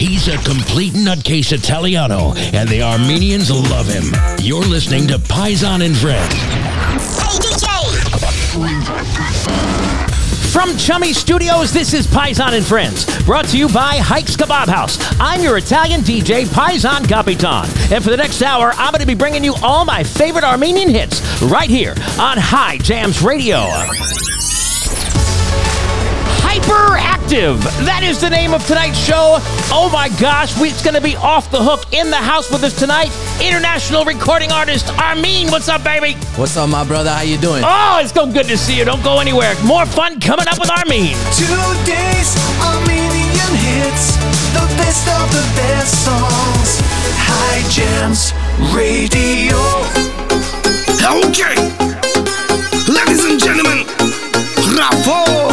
He's a complete nutcase Italiano, and the Armenians love him. You're listening to Paisan and Friends. DJ! From Chummy Studios, this is Paisan and Friends, brought to you by Hikes Kebab House. I'm your Italian DJ, Paisan Capitan. And for the next hour, I'm going to be bringing you all my favorite Armenian hits right here on High Jams Radio. Hyperactive. That is the name of tonight's show. Oh my gosh, we, it's going to be off the hook in the house with us tonight. International recording artist Armin, what's up, baby? What's up, my brother? How you doing? Oh, it's so good to see you. Don't go anywhere. More fun coming up with Armin. Two days, Armenian hits, the best of the best songs. High Jams Radio. Okay, ladies and gentlemen, bravo!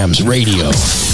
Jams Radio.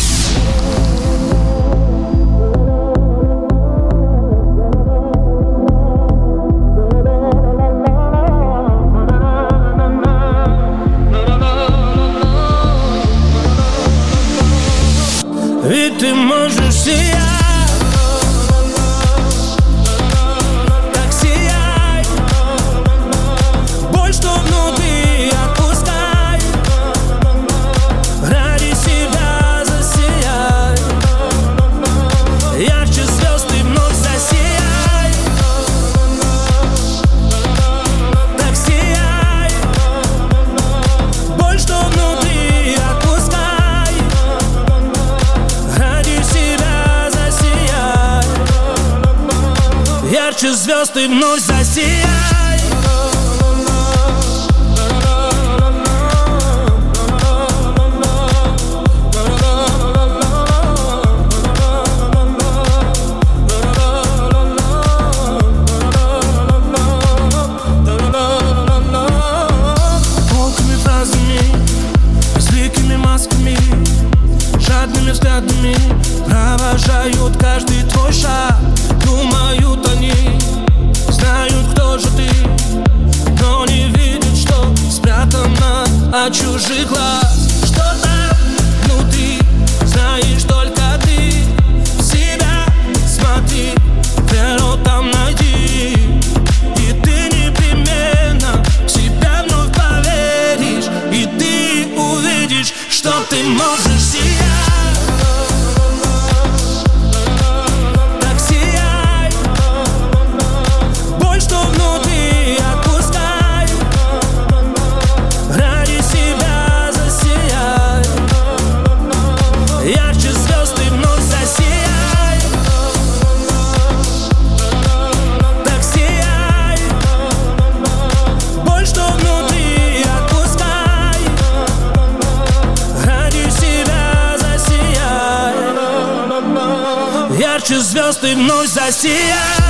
звезды вновь засияют.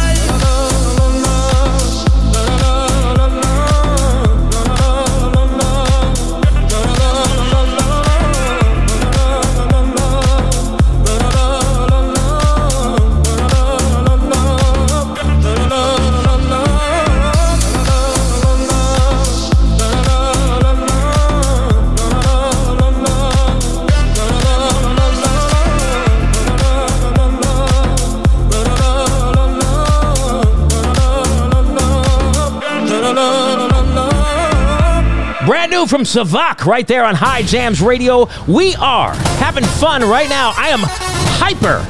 From Savak right there on High Jams Radio. We are having fun right now. I am hyper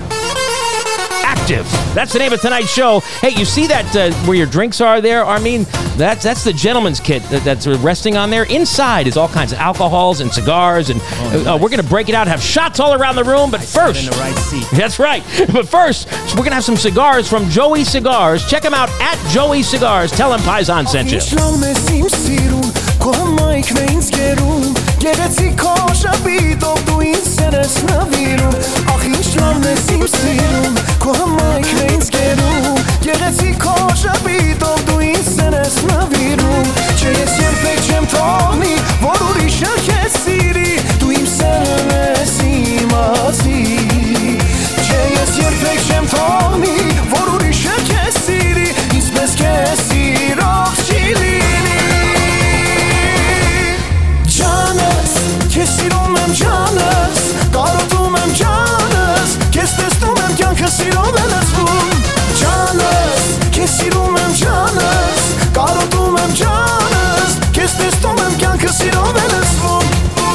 active. That's the name of tonight's show. Hey, you see that uh, where your drinks are there, Armin? That's that's the gentleman's kit that, that's resting on there. Inside is all kinds of alcohols and cigars, and uh, we're gonna break it out, have shots all around the room. But first, in the right seat. that's right. But first, we're gonna have some cigars from Joey Cigars. Check him out at Joey Cigars. Tell him Paisan sent you. Քո համայքն է ինձ գերում Գեղեցիկ քո շապիտով դու ինձ սերես նվիրում Ախ ինչ լավն ես իմ սիրուն Քո համայքն է ինձ գերում Գեղեցիկ քո շապիտով դու ինձ սերես նվիրում Չէ ես երբեք չեմ թողնի Որ ուրիշը քեզ սիրի Դու իմ սերն ես իմացի Չէ ես երբեք չեմ թողնի Որ ուրիշը քեզ սիրի Ինչպես քեզ սիրող չի լինի կյանքը սիրով է լցվում Ջանս, քեզ սիրում եմ ջանս Կարոտում եմ ջանս Քեզ տեսնում եմ կյանքը սիրով է լցվում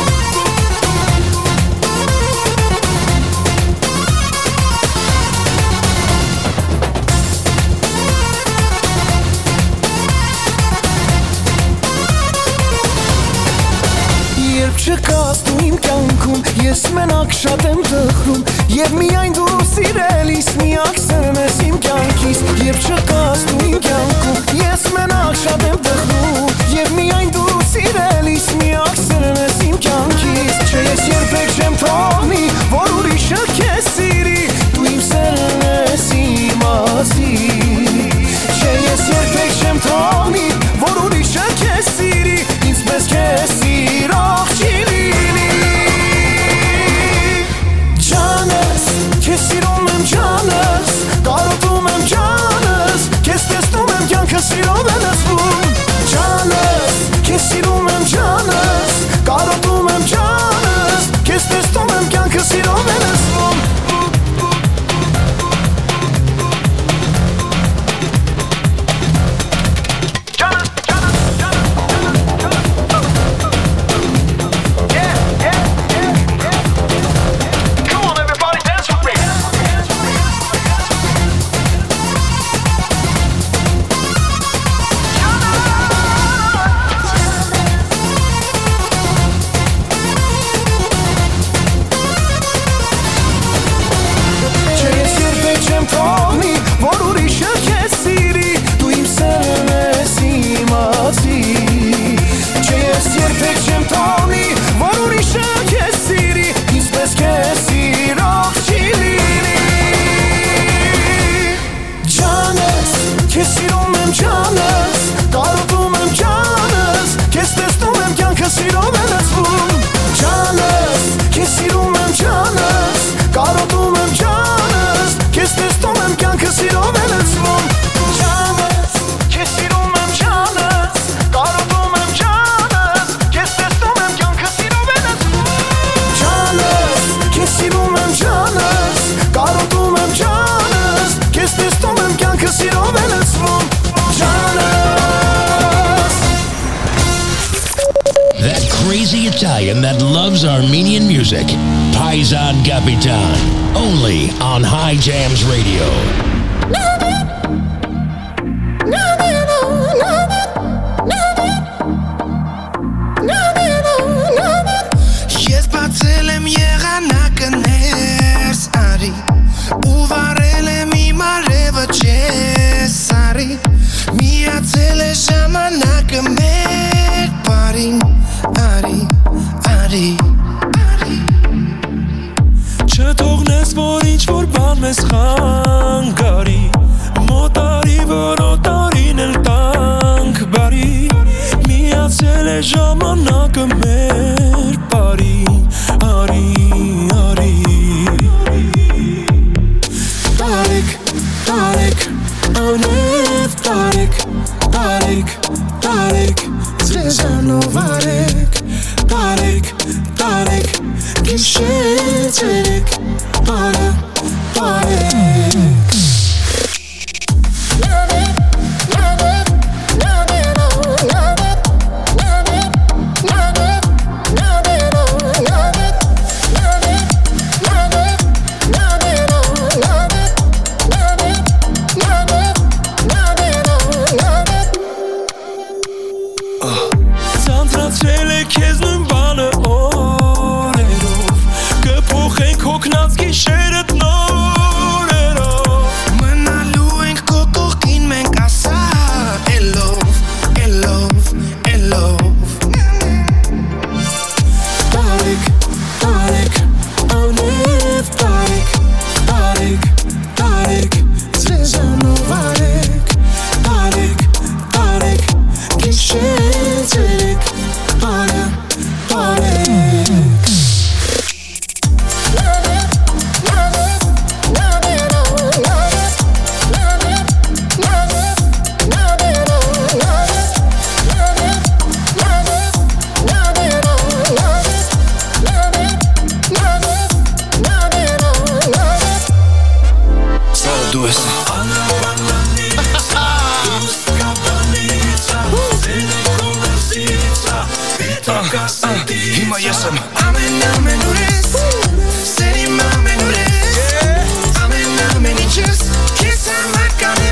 Երբ չկաս դու իմ կյանքում Ես մենակ շատ եմ տխրում Եվ միայն դու սիրելիս Միակ սերն ես իմ կյանքիս Երբ չկաս դու իմ կյանքում Ես մենակ շատ եմ տխրում Եվ միայն դու սիրելիս Միակ սերն ես իմ կյանքիս Չէ ես երբեք չեմ թողնի Որ ուրիշը քեզ սիրի Դու իմ սերն ես իմացի Չէ ես երբեք չեմ թողնի Որ ուրիշը քեզ սիրի Ինչպես քեզ սիրող Ես սիրով եմ ասվում Ջանս, քեզ սիրում եմ ջանս Կարոտում եմ ջանս Քեզ տեստում եմ կյանքը սիրով եմ ասվում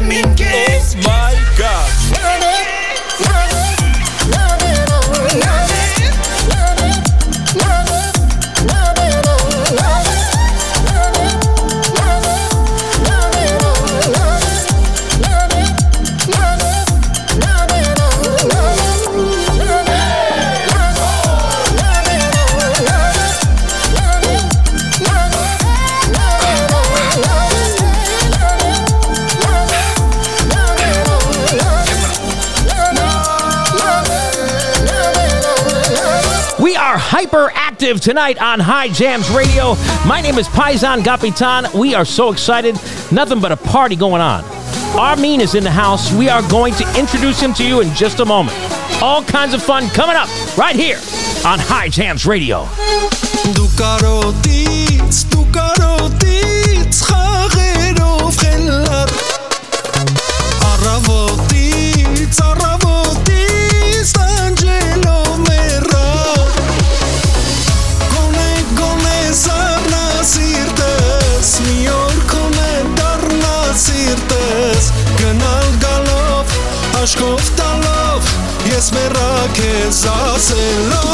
minutes. tonight on High Jams Radio. My name is Paisan Capitan. We are so excited. Nothing but a party going on. Armin is in the house. We are going to introduce him to you in just a moment. All kinds of fun coming up right here on High Jams Radio. Աշկով տալով ես մեռա քեզ ասելով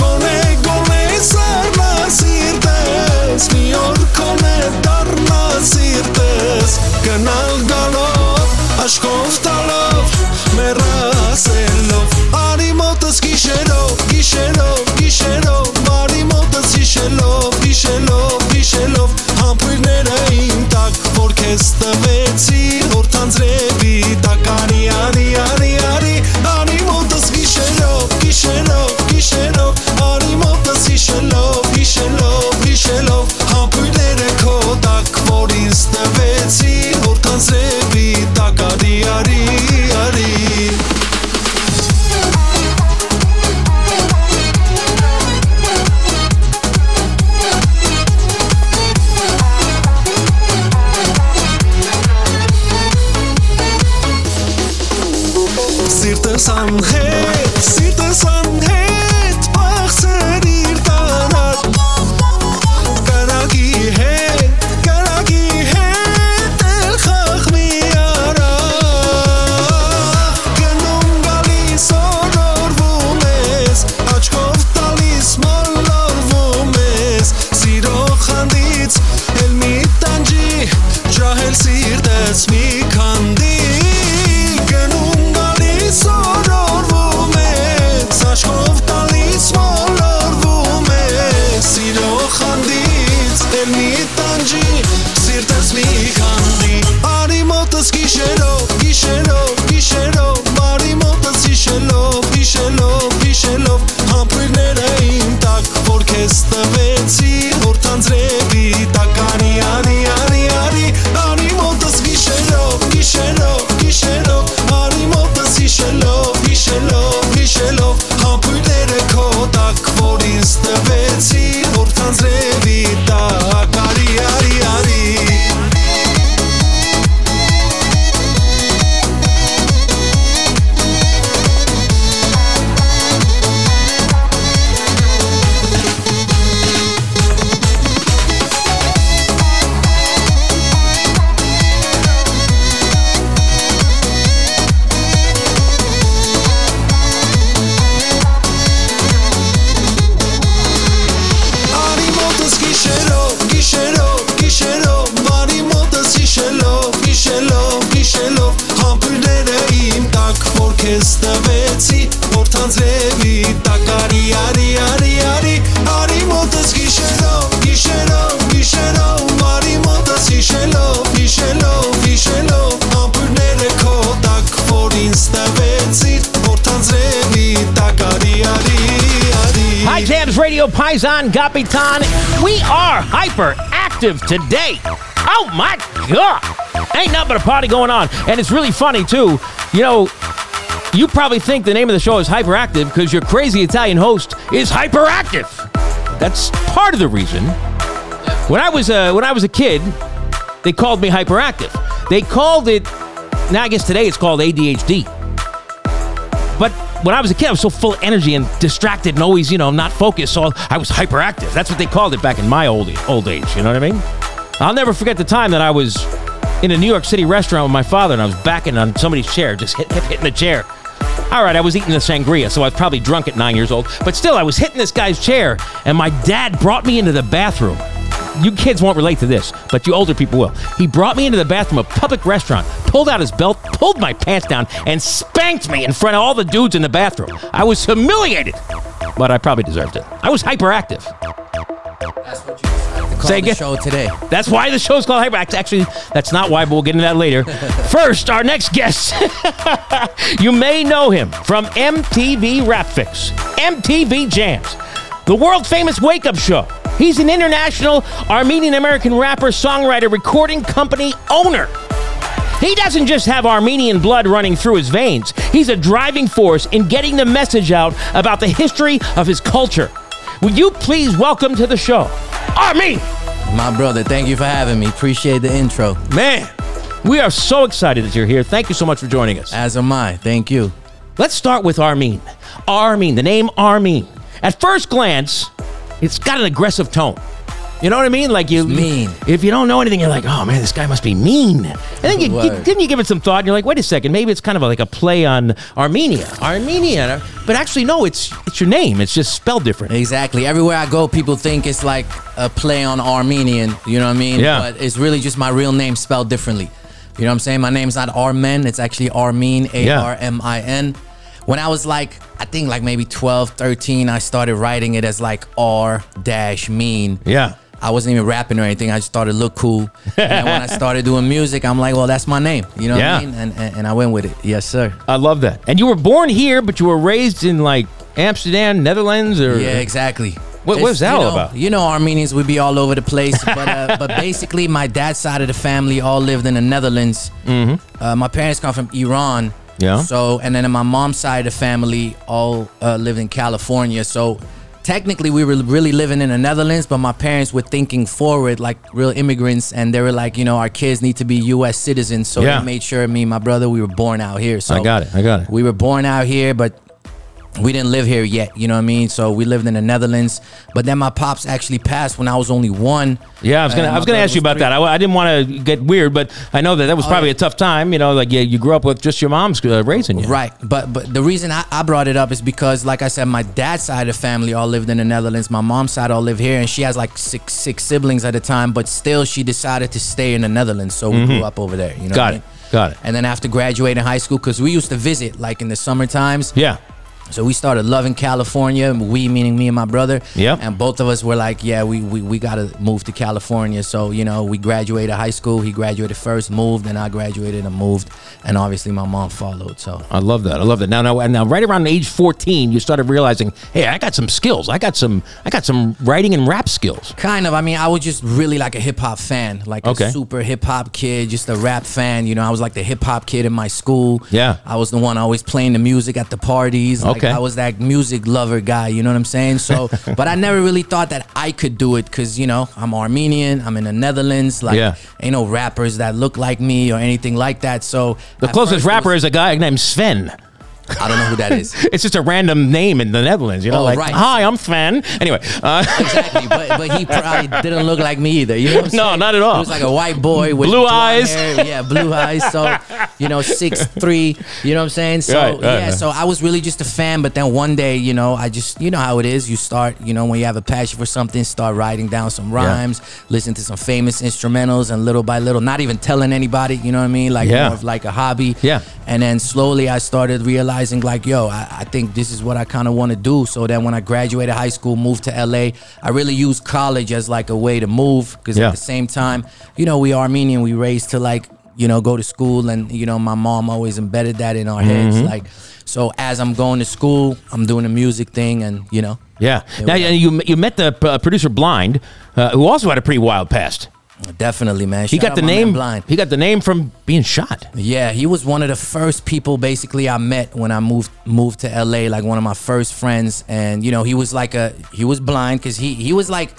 գոնե գոնե սառնա սիրտս մի օր կոնե դառնա սիրտս գնալ գալով աշկով տալով մեռա ասելով արի մոտս գիշերով գիշերով գիշերով բարի մոտս հիշելով հիշելով հիշելով համբույրները իմ տակ որ քեզ տվեցի some Paisan Capitan. We are hyperactive today. Oh my God. Ain't nothing but a party going on. And it's really funny too. You know, you probably think the name of the show is Hyperactive because your crazy Italian host is hyperactive. That's part of the reason. When I was a, when I was a kid, they called me hyperactive. They called it now I guess today it's called ADHD. When I was a kid, I was so full of energy and distracted and always, you know, not focused. So I was hyperactive. That's what they called it back in my old old age. You know what I mean? I'll never forget the time that I was in a New York City restaurant with my father and I was backing on somebody's chair, just hit, hit, hitting the chair. All right, I was eating the sangria, so I was probably drunk at nine years old. But still, I was hitting this guy's chair, and my dad brought me into the bathroom. You kids won't relate to this, but you older people will. He brought me into the bathroom of a public restaurant, pulled out his belt, pulled my pants down, and spanked me in front of all the dudes in the bathroom. I was humiliated, but I probably deserved it. I was hyperactive. That's what you call Say the again. show today. That's why the show's called Hyperactive. Actually, that's not why, but we'll get into that later. First, our next guest. you may know him from MTV Rap Fix, MTV Jams, the world famous Wake Up Show. He's an international Armenian American rapper, songwriter, recording company owner. He doesn't just have Armenian blood running through his veins, he's a driving force in getting the message out about the history of his culture. Will you please welcome to the show, Armin? My brother, thank you for having me. Appreciate the intro. Man, we are so excited that you're here. Thank you so much for joining us. As am I. Thank you. Let's start with Armin. Armin, the name Armin. At first glance, it's got an aggressive tone. You know what I mean? Like you mean. If you don't know anything, you're like, oh man, this guy must be mean. And then you, Word. then you give it some thought, and you're like, wait a second, maybe it's kind of like a play on Armenia, Armenia. But actually, no, it's it's your name. It's just spelled different. Exactly. Everywhere I go, people think it's like a play on Armenian. You know what I mean? Yeah. But it's really just my real name spelled differently. You know what I'm saying? My name's not Armen. It's actually Armin, A R M I N. When I was like, I think like maybe 12, 13, I started writing it as like R dash mean. Yeah. I wasn't even rapping or anything. I just thought it looked cool. and when I started doing music, I'm like, well, that's my name. You know Yeah. what I mean? And, and, and I went with it. Yes, sir. I love that. And you were born here, but you were raised in like Amsterdam, Netherlands, or Yeah, exactly. What- what's that you all know, about? You know, Armenians would be all over the place, but uh, but basically, my dad's side of the family all lived in the Netherlands. Mm-hmm. Uh, my parents come from Iran. Yeah. So, and then on my mom's side of the family all uh, lived in California. So, technically, we were really living in the Netherlands, but my parents were thinking forward, like real immigrants, and they were like, you know, our kids need to be U.S. citizens. So Yeah. they made sure me and my brother we were born out here. So I got it. I got it. we were born out here, but we didn't live here yet. You know what I mean? So we lived in the Netherlands. But then my pops actually passed when I was only one. Yeah, I was gonna. I was gonna ask you about three. that. I, I didn't want to get weird, but I know that that was Oh, probably yeah. a tough time. You know, like yeah, you grew up with just your mom's uh, raising you. Right, but but the reason I, I brought it up is because, like I said, my dad's side of the family all lived in the Netherlands. My mom's side all live here, and she has like six six siblings at the time. But still, she decided to stay in the Netherlands, so we grew up over there. You know, Got I it. mean? Got it. And then after graduating high school, because we used to visit like in the summer times, Yeah. So we started loving California. We meaning me and my brother. Yeah. And both of us were like, yeah, we we, we gotta move to California. So you know, we graduated high school. He graduated first, moved, and I graduated and moved. And obviously, my mom followed. So I love that. I love that. Now, now, now, right around age fourteen, you started realizing, hey, I got some skills. I got some. I got some writing and rap skills. kind of. I mean, I was just really like a hip hop fan, like Okay. a super hip hop kid, just a rap fan. You know, I was like the hip hop kid in my school. Yeah. I was the one always playing the music at the parties. Like, Okay. I was that music lover guy. You know what I'm saying? So, but I never really thought that I could do it because you know I'm Armenian. I'm in the Netherlands. Like, Yeah. ain't no rappers that look like me or anything like that. So The closest rapper was- is a guy named Sven. I don't know who that is. It's just a random name in the Netherlands. You know, Oh, like, right. hi, I'm Sven. Anyway, uh, exactly, but but he probably didn't look like me either. You know what I'm No, not at all. He was like a white boy with Blue eyes. hair. Yeah, blue eyes. So you know, six three. You know what I'm saying? So Right, right, yeah, so I was really just a fan. But then one day, you know, I just you know how it is. You start, you know, when you have a passion for something, start writing down some rhymes, listen to some famous instrumentals, and little by little, not even telling anybody. You know what I mean? Like Yeah. more of like a hobby. Yeah. And then slowly I started realizing like, yo, I, I think this is what I kind of want to do. So then when I graduated high school, moved to LA, I really used college as like a way to move because Yeah. at the same time, you know, we Armenian, we raised to like, you know, go to school and, you know, my mom always embedded that in our heads. Mm-hmm. Like, so as I'm going to school, I'm doing the music thing and, you know, yeah. Now you you met the uh, producer Blind, uh, who also had a pretty wild past. Definitely, man. He Shout got out the my man name. Blind. He got the name from being shot. Yeah, he was one of the first people basically I met when I moved moved to LA, like one of my first friends. And you know, he was like a he was blind because he he was like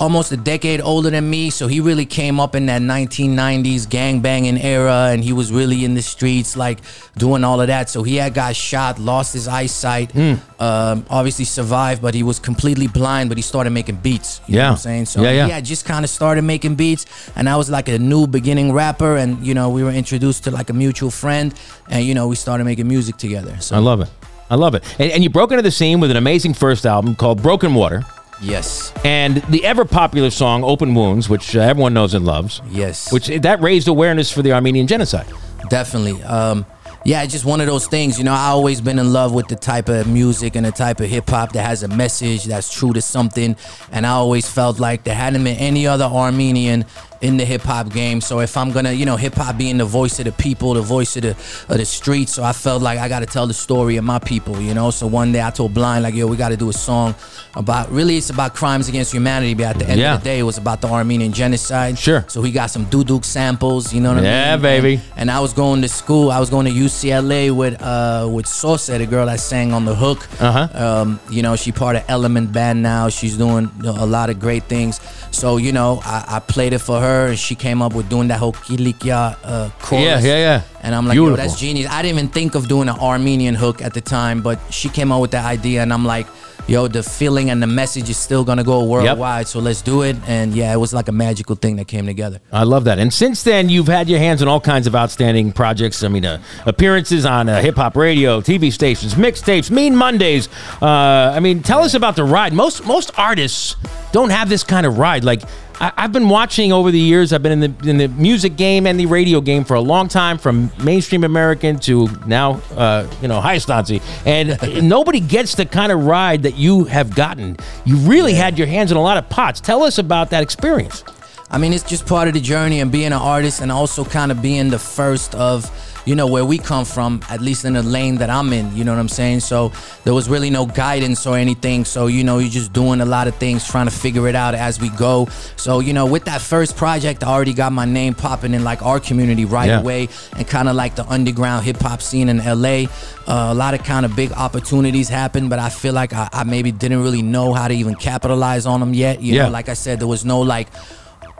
almost a decade older than me, so he really came up in that 1990s gang banging era, and he was really in the streets, like doing all of that. So he had got shot, lost his eyesight, Hmm. um, obviously survived, but he was completely blind. But he started making beats. You know Yeah. what I'm saying? So Yeah, yeah. yeah, just kind of started making beats and I was like a new beginning rapper and you know we were introduced to like a mutual friend and you know we started making music together so I love it. I love it. And, and you broke into the scene with an amazing first album called Broken Water. Yes. And the ever popular song "Open Wounds," which uh, everyone knows and loves, yes. Which that raised awareness for the Armenian genocide. definitely. Um yeah it's just one of those things you know i always been in love with the type of music and the type of hip-hop that has a message that's true to something. And i always felt like there hadn't been any other armenian in the hip hop game. So if I'm gonna, you know, hip hop being the voice of the people, the voice of the of the streets, so I felt like I got to tell the story of my people, you know. So one day I told Blind like, yo, we got to do a song about really it's about crimes against humanity, but at the end Yeah. of the day, it was about the Armenian genocide. Sure. So he got some duduk samples, you know what I mean? Yeah, baby. And, and I was going to school. I was going to UCLA with uh with Sosa, the girl that sang on the hook. Uh-huh. Um, you know, she part of Element Band now. She's doing a lot of great things. So you know, I, I played it for her, and she came up with doing that whole Kilikia uh, chorus. Yeah, yeah, yeah. And I'm like, yo, that's genius. I didn't even think of doing an Armenian hook at the time, but she came up with that idea, and I'm like, yo, the feeling and the message is still gonna go worldwide. So let's do it. And yeah, it was like a magical thing that came together. I love that. And since then, you've had your hands on all kinds of outstanding projects. I mean, uh, appearances on uh, hip hop radio, TV stations, mixtapes, Mean Mondays. Uh, I mean, tell us about the ride. Most most artists don't have this kind of ride. Like I, I've been watching over the years. I've been in the in the music game and the radio game for a long time, from mainstream American to now, uh, you know, high stancy. And nobody gets the kind of ride that you have gotten. You really had your hands in a lot of pots. Tell us about that experience. I mean, it's just part of the journey and being an artist and also kind of being the first of, you know, where we come from, at least in the lane that I'm in, you know what I'm saying? So there was really no guidance or anything. So, you know, you're just doing a lot of things, trying to figure it out as we go. So, you know, with that first project, I already got my name popping in like our community right Yeah. away and kind of like the underground hip hop scene in LA. Uh, a lot of kind of big opportunities happened, but I feel like I, I maybe didn't really know how to even capitalize on them yet. You Yeah. know, like I said, there was no like,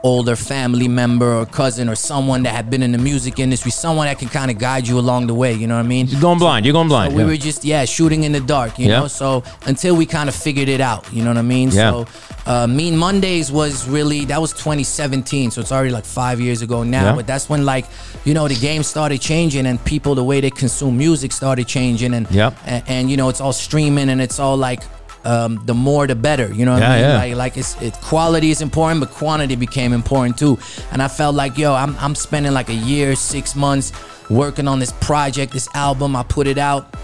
older family member or cousin or someone that had been in the music industry, someone that can kind of guide you along the way. You know what I mean? You're going blind. You're going blind. So we yeah. were just yeah shooting in the dark, you Yeah. know. So until we kind of figured it out, you know what I mean? Yeah. So uh, Mean Mondays was really that was 2017, so it's already like five years ago now. Yeah. But that's when like you know the game started changing and people the way they consume music started changing and Yep. and, and you know it's all streaming and it's all like. Um, the more the better, you know what Yeah, I mean? yeah. Like, like it's it, quality is important, but quantity became important too. And I felt like, yo, I'm I'm spending like a year, six months working on this project, this album. I put it out,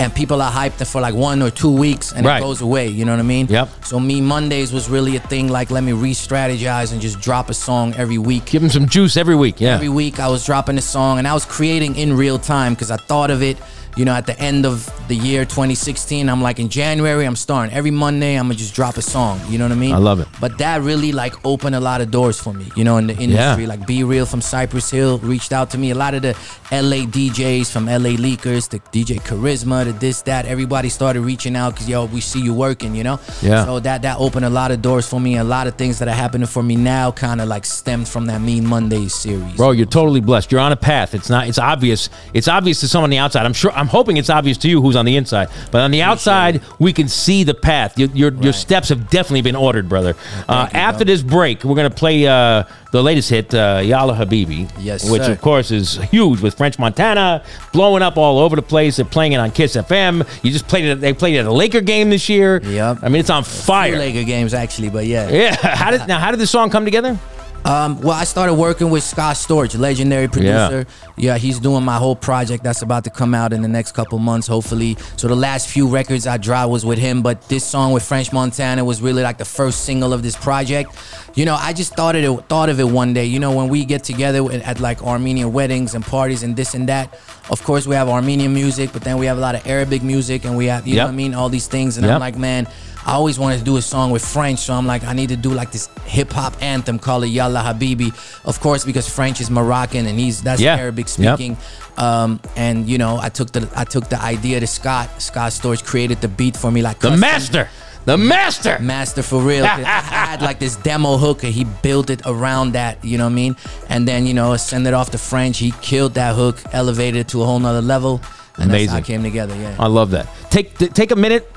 and people are hyped for like one or two weeks, and Right. it goes away. You know what I mean? Yep. So Mean Mondays was really a thing. Like, let me re-strategize and just drop a song every week. Give them some juice every week. Yeah. Every week I was dropping a song and I was creating in real time because I thought of it, you know, at the end of the year 2016. I'm like, in January, I'm starting. Every Monday, I'm gonna just drop a song. You know what I mean? I love it. But that really like opened a lot of doors for me, you know, in the industry. Like B-Real from Cypress Hill reached out to me. A lot of the LA DJs from LA Leakers, the DJ Carisma, the this, that, everybody started reaching out because yo, we see you working, you know? Yeah. So that that opened a lot of doors for me. A lot of things that are happening for me now kind of like stemmed from that Mean Mondays series. Bro, you're totally blessed. You're on a path. It's not. It's obvious. It's obvious to someone on the outside. I'm sure. I'm hoping it's obvious to you who's on the inside. But on the outside, we can see the path. Your your, your steps have definitely been ordered, brother. Uh, you, after this break, we're gonna play uh, the latest hit, uh, Yalla Habibi. Yes, which sir. of course is huge with French Montana blowing up all over the place. They're playing it on Kiss FM. You just played it. They played it at a Laker game this year. Yep. I mean, it's on fire. Laker games actually, but yeah. Yeah. How did now? How did the song come together? Um, well, I started working with Scott Storch, legendary producer. Yeah. he's doing my whole project that's about to come out in the next couple months, hopefully. So the last few records I dropped was with him, but this song with French Montana was really like the first single of this project. You know, I just thought of it, thought of it one day. You know, when we get together at like Armenian weddings and parties and this and that. Of course, we have Armenian music, but then we have a lot of Arabic music, and we have, you Yep. know what I mean, all these things. And Yep. I'm like, man, I always wanted to do a song with French, so I'm like, I need to do like this hip hop anthem called Yalla Habibi. Of course, because French is Moroccan and he's that's Yeah. Arabic Yep. speaking. Um, and you know, I took the I took the idea to Scott. Scott Storch created the beat for me, like The custom- master. The master. master for real. I had like this demo hooker. he built it around that, you know what I mean? And then, you know, send it off to French. He killed that hook, elevated it to a whole nother level. And that's how Amazing. it came together, yeah. I love that. Take take a minute,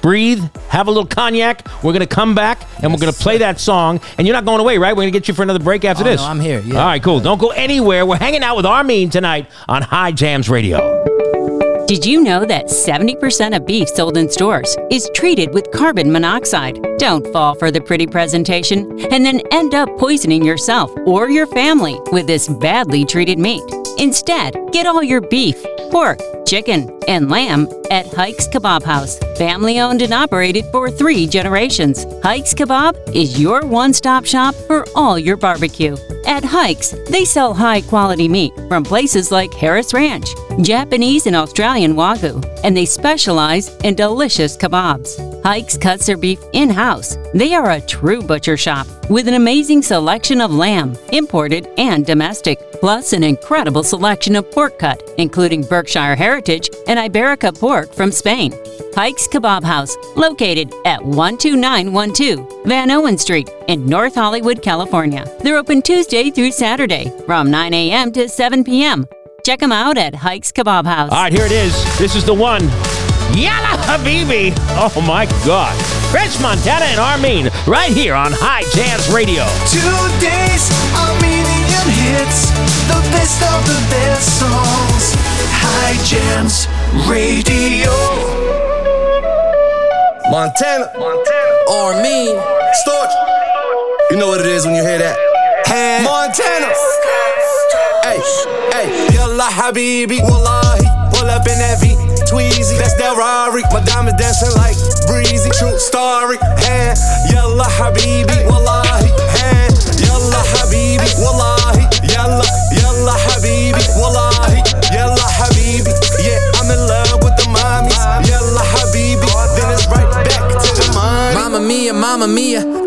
breathe, have a little cognac. We're gonna come back and we're gonna play sir. that song. And you're not going away, right? We're gonna get you for another break after Oh, this. no, I'm here, yeah. All right, cool. Don't go anywhere. We're hanging out with Armin tonight on High Jams Radio. Did you know that 70% of beef sold in stores is treated with carbon monoxide? Don't fall for the pretty presentation and then end up poisoning yourself or your family with this badly treated meat. Instead, get all your beef, pork, chicken, and lamb at Hikes Kebab House. Family owned and operated for three generations. Hikes Kebab is your one stop shop for all your barbecue. At Hikes, they sell high quality meat from places like Harris Ranch, Japanese and Australian Wagyu, and they specialize in delicious kebabs. Hikes cuts their beef in house. They are a true butcher shop with an amazing selection of lamb, imported and domestic, plus an incredible selection of pork cut, including Berkshire Heritage and Iberica pork from Spain. Hikes Kebab House, located at 12912 Vanowen Street in North Hollywood, California. They're open Tuesday through Saturday from 9 a.m. to 7 p.m. Check them out at Hikes Kebab House. All right, here it is. This is the one. Yalla Habibi. Oh my God. French Montana and R-Mean, right here on High Jams Radio. Two Today's Armenian hits, the best of the best songs. High Jams Radio. Montana. Montana. Or me. Storch. You know what it is when you hear that. Montana. Hey, hey. Yalla habibi. Wallahi. Pull up in that V. Tweezy. That's that Rari. My diamond dancing like breezy. True story. Hey. Yalla habibi. Wallahi.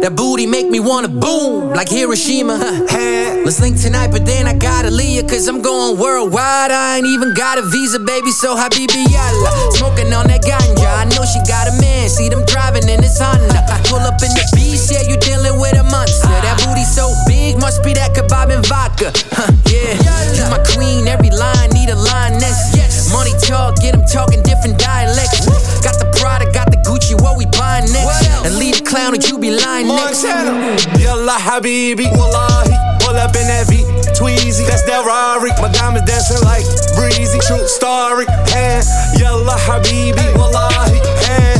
That booty make me wanna boom like Hiroshima. Huh? Let's link tonight, but then I gotta leave cause I'm going worldwide. I ain't even got a visa, baby, so habibi yalla. Smoking on that ganja, I know she got a man. See them driving in this Honda. Pull up in the beast, yeah, you dealing with a monster. That booty so big, must be that kebab and vodka. Huh, yeah, you my queen, every line need a lioness. Money talk, get them talking different dialects. Got the Prada, got the Gucci, what we buying next? And leave the clown that you be lying next. Montana. Yalla habibi, wallahi. Pull up in that V, Tweezy. That's that Rari. My diamonds dancing like breezy. True story. Hey, yalla habibi, wallahi. Hey,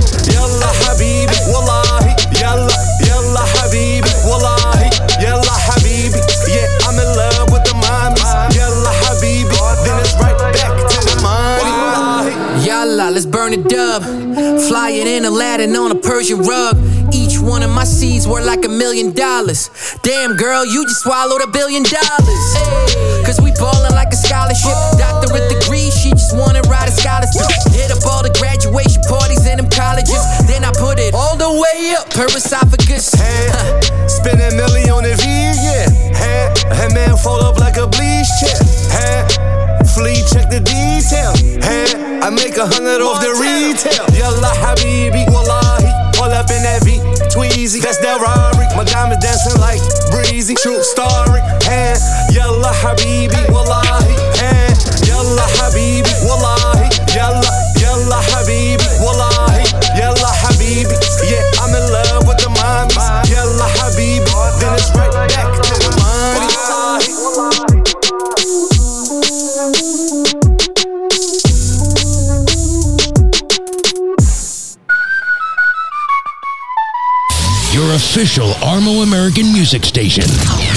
Fly it in Aladdin on a Persian rug. Each one of my seeds worth like a million dollars. Damn, girl, you just swallowed a billion dollars. Cause we ballin' like a scholarship. Doctorate degree, she just wanna ride a scholarship. Hit up all the graduation parties in them colleges. Then I put it all the way up her esophagus. Hey, spend a million on the yeah. Hey, hey man, fold up like a bleach chair. Hey, check the detail. Hey, I make a hundred off the retail. Yalla habibi, wallahi. Pull up in that V, Tweezy. That's that Rari. My diamonds dancing like breezy. True story. Hey, yalla habibi, wallahi. Hey, yalla habibi, wallahi. Yalla Your official Armo American music station.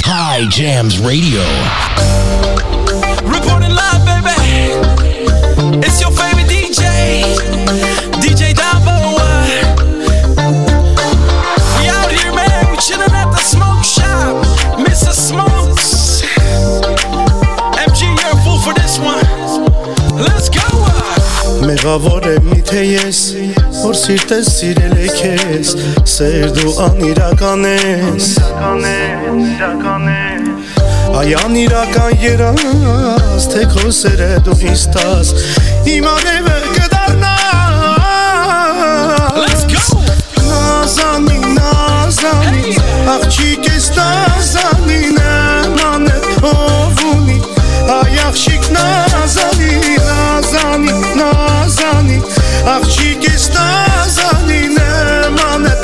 High Jams Radio. Reporting live, baby. It's your favorite DJ, սիրտես սիրել է քեզ Սեր դու անիրական ես Այ անիրական երաս Թե քո սերը դու ինձ տաս Իմ արևը go. Նազանի, նազանի Աղջիկ ես նազանի Նման է ով ունի Այ աղջիկ նազանի, նազանի, նազանի А в Чикистаза ни нема не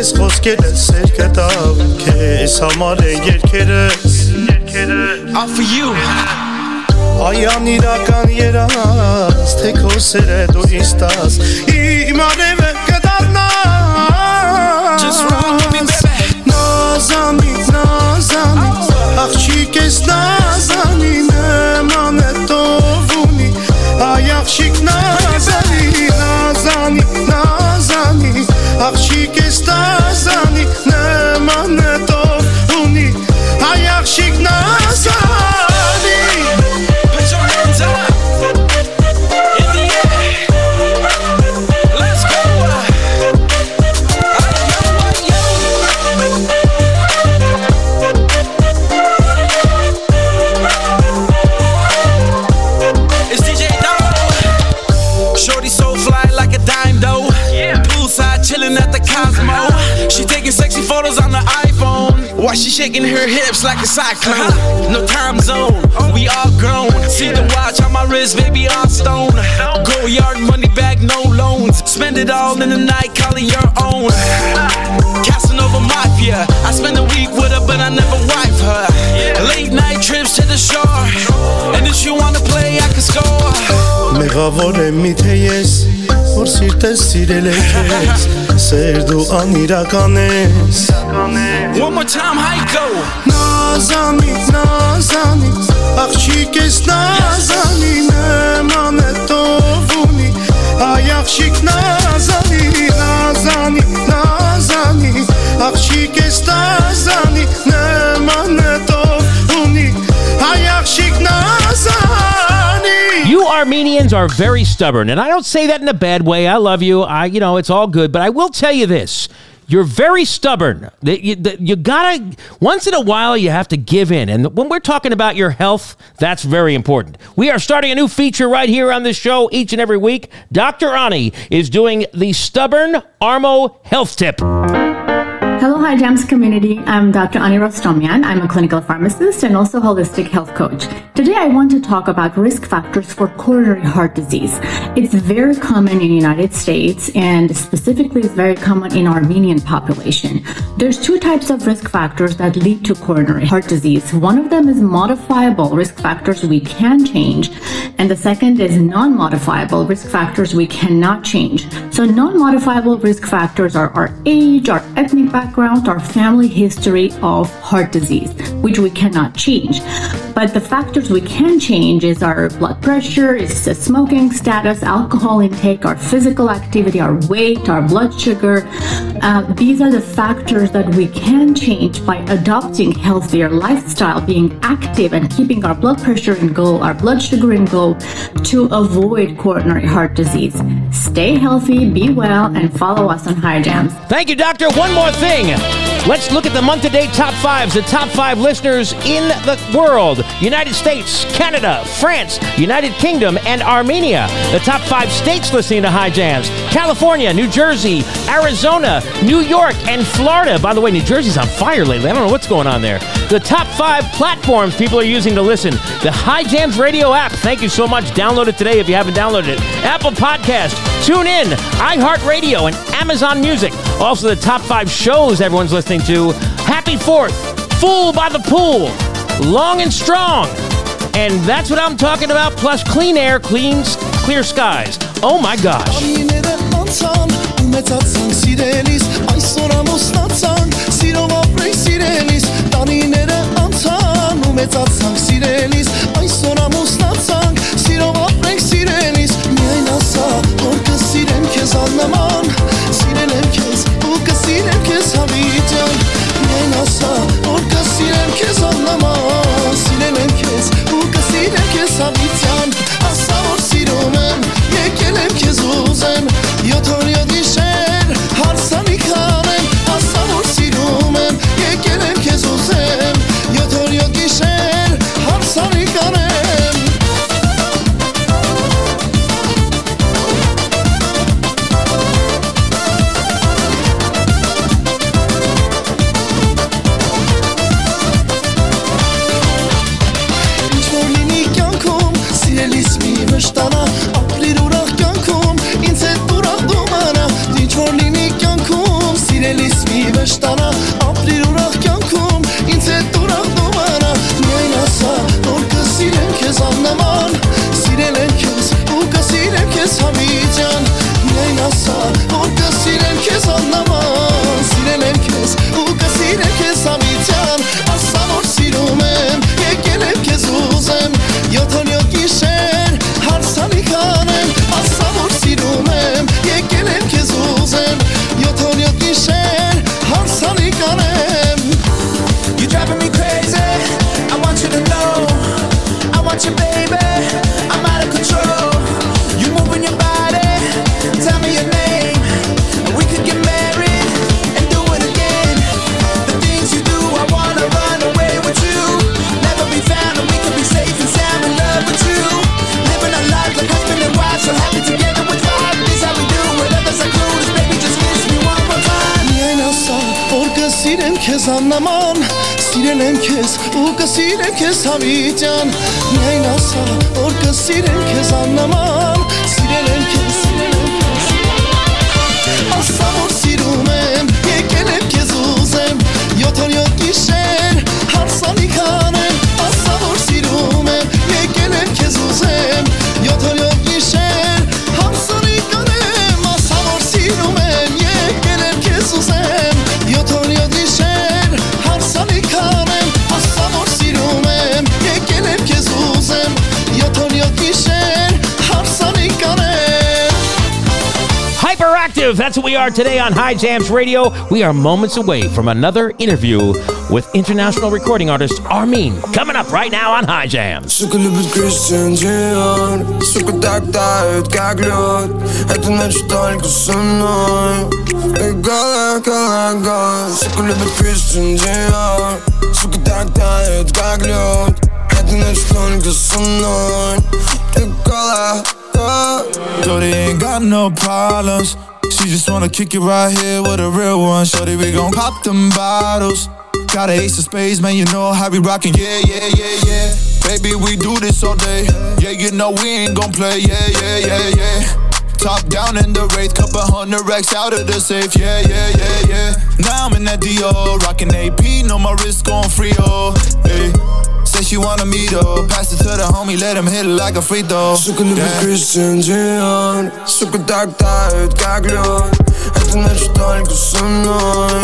Քեզ խոսքերը սեր կտավ Քեզ համար են երկերս All for you. Այան իրական երաս Թե քո սերը դու ինձ տաս Իմ արևը կդարնա Just roll with me, baby. Նազանի, նազանի Աղջիկ ես նազանի Նման է տով ունի Այ աղջիկ նազանի Նազանի, նազանի Աղջիկ ես Երևանի նման է տով ունի հայախշիկ նասան shaking her hips like a cyclone. No time zone, we all grown. See the watch on my wrist, baby, all stone. Go yard money back, no loans. Spend it all in the night, call it your own. Casanova Mafia. I spend a week with her, but I never wife her. Late night trips to the shore. And if you wanna play, I can score. Մեղավոր եմ միթե ես Որ սիրտես սիրել է քեզ Սեր դու անիրական ես One more time, how you go? Նազանի, նազանի Աղջիկ ես նազանի Նման է տով ունի Այ աղջիկ նազանի Նազանի, նազանի Աղջիկ ես նազանի Նման է տով ունի Այ աղջիկ նազանի You Armenians are very stubborn, and I don't say that in a bad way. I love you. I, you know, it's all good. But I will tell you this: you're very stubborn. You, you gotta once in a while you have to give in. And when we're talking about your health, that's very important. We are starting a new feature right here on this show each and every week. Dr. Ani is doing the Stubborn Armo Health Tip. Hello, Hi Jams community. I'm Dr. Ani Rostomian. I'm a clinical pharmacist and also holistic health coach. Today, I want to talk about risk factors for coronary heart disease. It's very common in the United States and specifically it's very common in Armenian population. There's two types of risk factors that lead to coronary heart disease. One of them is modifiable risk factors we can change, and the second is non-modifiable risk factors we cannot change. So non-modifiable risk factors are our age, our ethnic background, our family history of heart disease, which we cannot change. But the factors we can change is our blood pressure, is the smoking status, alcohol intake, our physical activity, our weight, our blood sugar. Uh, these are the factors that we can change by adopting healthier lifestyle, being active and keeping our blood pressure in goal, our blood sugar in goal to avoid coronary heart disease. Stay healthy, be well, and follow us on High Jams. Thank you, Doctor. One more thing. Let's look at the month to date top fives, the top five listeners in the world United States, Canada, France, United Kingdom, and Armenia. The top five states listening to High Jams California, New Jersey, Arizona, New York, and Florida. By the way, New Jersey's on fire lately. I don't know what's going on there. The top five platforms people are using to listen the High Jams radio app. Thank you so much. Download it today if you haven't downloaded it. Apple Podcast, TuneIn, iHeartRadio, and Amazon Music. Also, the top five shows everyone's listening to Happy Fourth, Fool by the Pool, Long and Strong. And that's what I'm talking about, plus clean air, clean, clear skies. Oh my gosh. anlamaz. Կսիրեմ քեզ աննաման Սիրել եմ քեզ ու կսիրեմ քեզ հավիտյան Միայն ասա որ կսիրեմ քեզ աննաման Սիրել եմ քեզ սիրել եմ քեզ Ասա որ սիրում եմ եկել եմ քեզ ուզեմ Յոթ օր յոթ գիշեր հարսանիք անեմ Ասա որ սիրում եմ եկել եմ քեզ ուզեմ That's what we are today on High Jams Radio. We are moments away from another interview with international recording artist R-Mean coming up right now on High Jams. Zoek ночь только со мной И голая, голая, got no problems. She just wanna kick it right here with a real one. Shorty, we gon' pop them bottles. Got a ace of spades, man, you know how we rockin'. Yeah, yeah, yeah, yeah. Baby, we do this all day. Yeah, you know we ain't gon' play. Yeah, yeah, yeah, yeah. Top down in the wraith, couple hundred racks out of the safe. Yeah, yeah, yeah, yeah. Now I'm in that Dior, rockin' AP, know my wrist gon' free, oh. Hey. Say she wanna meet up. Pass it to the homie, let him hit it like a free throw. Zoeken de Christian aan. Zoek het dak uit, kijk leuk. Het net zo duidelijk als een nooi.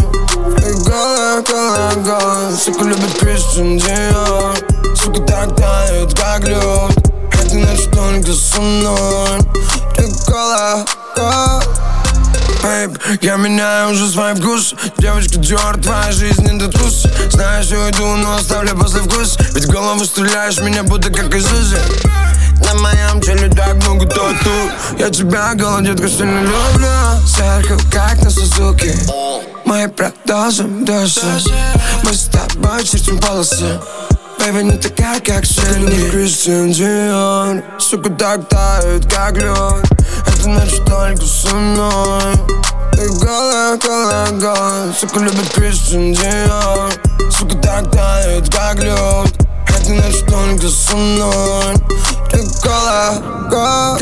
Ik ga lekker, lekker. Zoeken de Christian aan. Zoek het dak uit, kijk leuk. Het net zo Бэйб, я меняю уже свой вкус Девочка Диор, твоя жизнь это трус. Знаешь, я уйду, но оставлю после вкус Ведь в голову стреляешь меня будто как из Узи На моем теле так много тату. Я тебя, голодетка, сильно люблю. Зеркало, как на Сузуки. Мы продолжим дальше. Мы с тобой чертим полосы. Бэйби, не такая, как Синди Кристиан Диор Сука так тает, как лед Это ночь только со мной И голая, голая, голая Сука любит Кристиан Диор Сука так тает, как лед Это ночь только со мной И голая, голая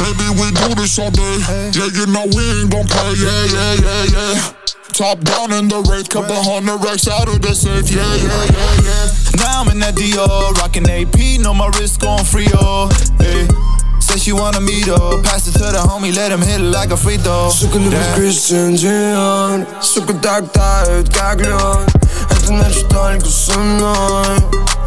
Baby, we do this all day. Yeah, you know we ain't gon' play. Yeah, yeah, yeah, yeah. Top down in the wraith, couple hundred racks out of the safe. Yeah, yeah, yeah, yeah. Now I'm in that Dior, rockin' AP, know my wrist gon' free, oh. Hey. Say she wanna meet up. Pass it to the homie, let him hit it like a free throw. Zoeken de Christian Dion. Zoeken daar uit, kijk leuk. Het is net zo duidelijk als een nooi.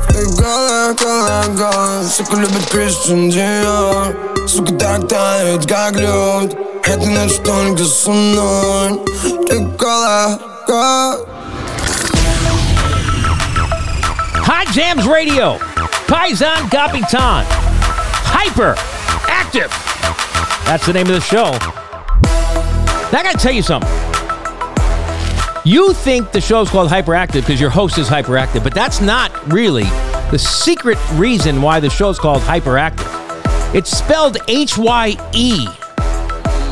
Ik ga lekker, lekker. Zoeken de Christian Dion. Zoeken daar uit, kijk leuk. Hot Jams Radio, Paisan Capitan. Hyper Active. That's the name of the show. Now, I gotta tell you something. You think the show's called Hyperactive because your host is hyperactive, but that's not really the secret reason why the show's called Hyperactive. It's spelled H Y E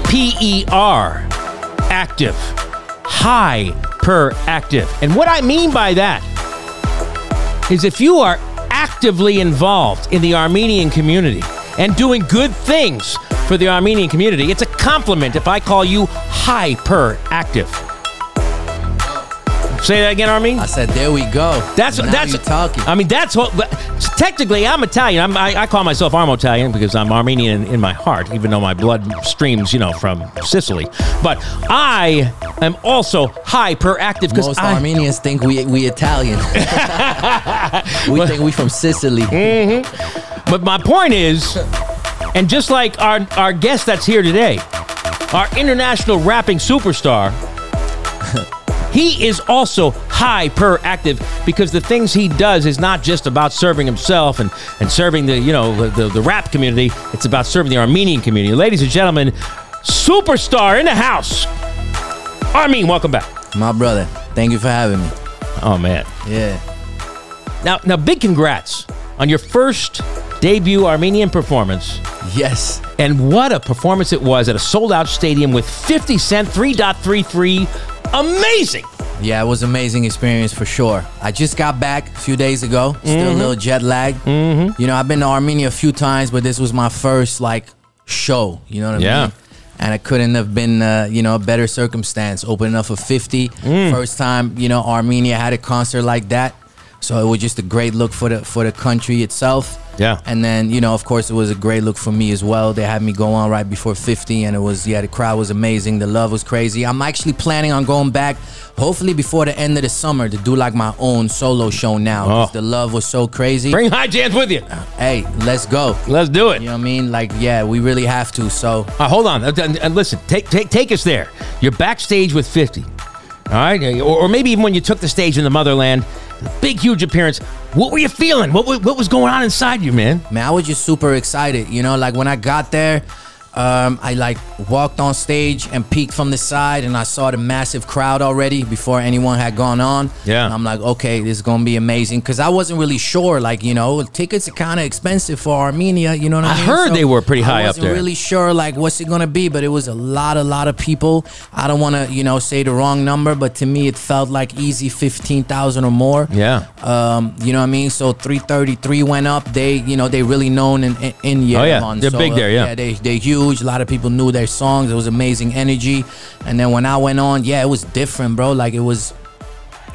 P E R. Active. Hyperactive. And what I mean by that is if you are actively involved in the Armenian community and doing good things for the Armenian community, it's a compliment if I call you hyperactive. Say that again, R-Mean. I said, there we go. That's Now that's talking. I mean, that's what. Technically, I'm Italian. I'm, I, I call myself Armo Italian because I'm Armenian in, in my heart, even though my blood streams, you know, from Sicily. But I am also hyperactive because Most I. Armenians think we we Italian. we think we from Sicily. Mm-hmm. But my point is, and just like our, our guest that's here today, our international rapping superstar, he is also hyperactive because the things he does is not just about serving himself and, and serving the, you know, the, the rap community. It's about serving the Armenian community. Ladies and gentlemen, superstar in the house. R-Mean, welcome back. My brother, thank you for having me. Oh, man. Yeah. Now, now, big congrats on your first debut Armenian performance. Yes. And what a performance it was at a sold out stadium with 50 Cent, 3.33, amazing. Yeah, it was an amazing experience for sure. I just got back a few days ago, still a Mhm. little jet lag. Mm-hmm. You know, I've been to Armenia a few times, but this was my first like show. You know what I Yeah. mean? And it couldn't have been, uh, you know, a better circumstance. Opening up for 50, Mm. first time, you know, Armenia had a concert like that. So it was just a great look for the for the country itself. Yeah. And then, you know, of course, it was a great look for me as well. They had me go on right before 50, and it was, yeah, the crowd was amazing. The love was crazy. I'm actually planning on going back, hopefully before the end of the summer, to do like my own solo show now. Oh. The love was so crazy. Bring high jams with you. Hey, let's go. Let's do it. You know what I mean? Like, yeah, we really have to. So, Uh, hold on, and, and- and listen. Take take take us there. You're backstage with 50. All right, or, or maybe even when you took the stage in the motherland, big huge appearance. What were you feeling? What what was going on inside you, man? man, I was just super excited. You know, like when I got there, um, I like walked on stage and peeked from the side, and I saw the massive crowd already before anyone had gone on. Yeah. and I'm like, okay, this is gonna be amazing because I wasn't really sure. Like, you know, tickets are kind of expensive for Armenia. You know what I, I mean? I heard they were pretty high I up wasn't there. really sure like what's it gonna be, but it was a lot, a lot of people. I don't want to, you know, say the wrong number, but to me, it felt like easy fifteen thousand or more. Yeah. Um, you know what I mean? So 333 went up. They, you know, they really known in in, in Oh, yeah. They're So, big uh, there, yeah. Yeah, they they huge. A lot of people knew their songs. It was amazing energy. And then when I went on, yeah, it was different, bro. Like it was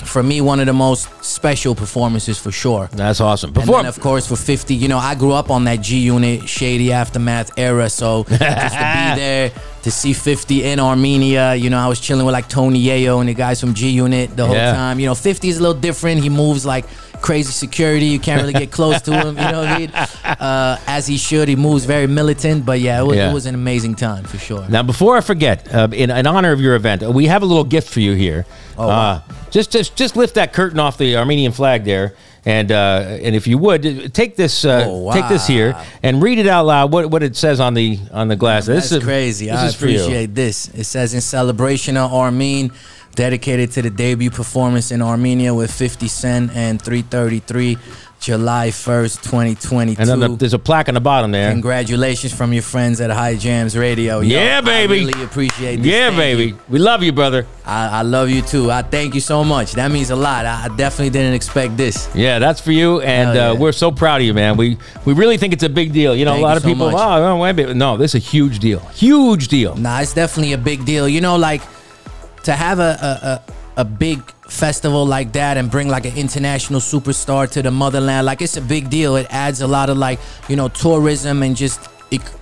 for me one of the most special performances for sure. That's awesome. And Before then, of course, for 50, you know, I grew up on that G Unit, Shady Aftermath era. So just to be there, to see 50 in Armenia, you know, I was chilling with like Tony Yayo and the guys from G Unit the whole Yeah. time. You know, 50 is a little different. He moves like crazy security. You can't really get close to him, you know what I mean? Uh, as he should. He moves very militant. But yeah, it was, Yeah. it was an amazing time for sure. Now, before I forget, uh, in, in honor of your event, uh, we have a little gift for you here. Oh, wow. uh, just, just, just lift that curtain off the Armenian flag there, and uh, and if you would take this, uh, Oh, take this here and read it out loud. What, what it says on the on the glass. That's this is crazy. This I is appreciate this. It says in celebration of R-Mean, dedicated to the debut performance in Armenia with 50 Cent and 333, July 1st, 2022. And then the, there's a plaque on the bottom there. Congratulations from your friends at High Jams Radio. Yo, Yeah, baby. I really appreciate this. Yeah, baby. you. We love you, brother. I, I love you too. I thank you so much. That means a lot. I, I definitely didn't expect this. Yeah, that's for you, and yeah. uh, we're so proud of you, man. We we really think it's a big deal. You know, Thank a lot of so people, much. oh, no, wait a minute. no, this is a huge deal, huge deal. Nah, it's definitely a big deal. You know, like to have a a, a, a big festival like that and bring like an international superstar to the motherland, like it's a big deal. It adds a lot of like you know tourism and just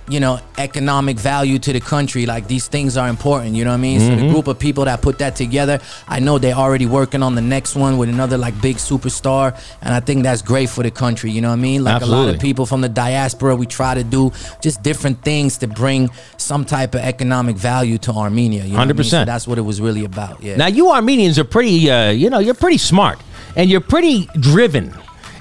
you know economic value to the country. Like these things are important. You know what I mean? So the Mhm. group of people that put that together, I know they're already working on the next one with another like big superstar, and I think that's great for the country. You know what I mean? Like a lot of people from the diaspora, we try to do just different things to bring some type of economic value to Armenia. You know what I mean? 100%. So that's what it was really about. Yeah. Now, you Armenians are pretty, uh, you know, you're pretty smart and you're pretty driven.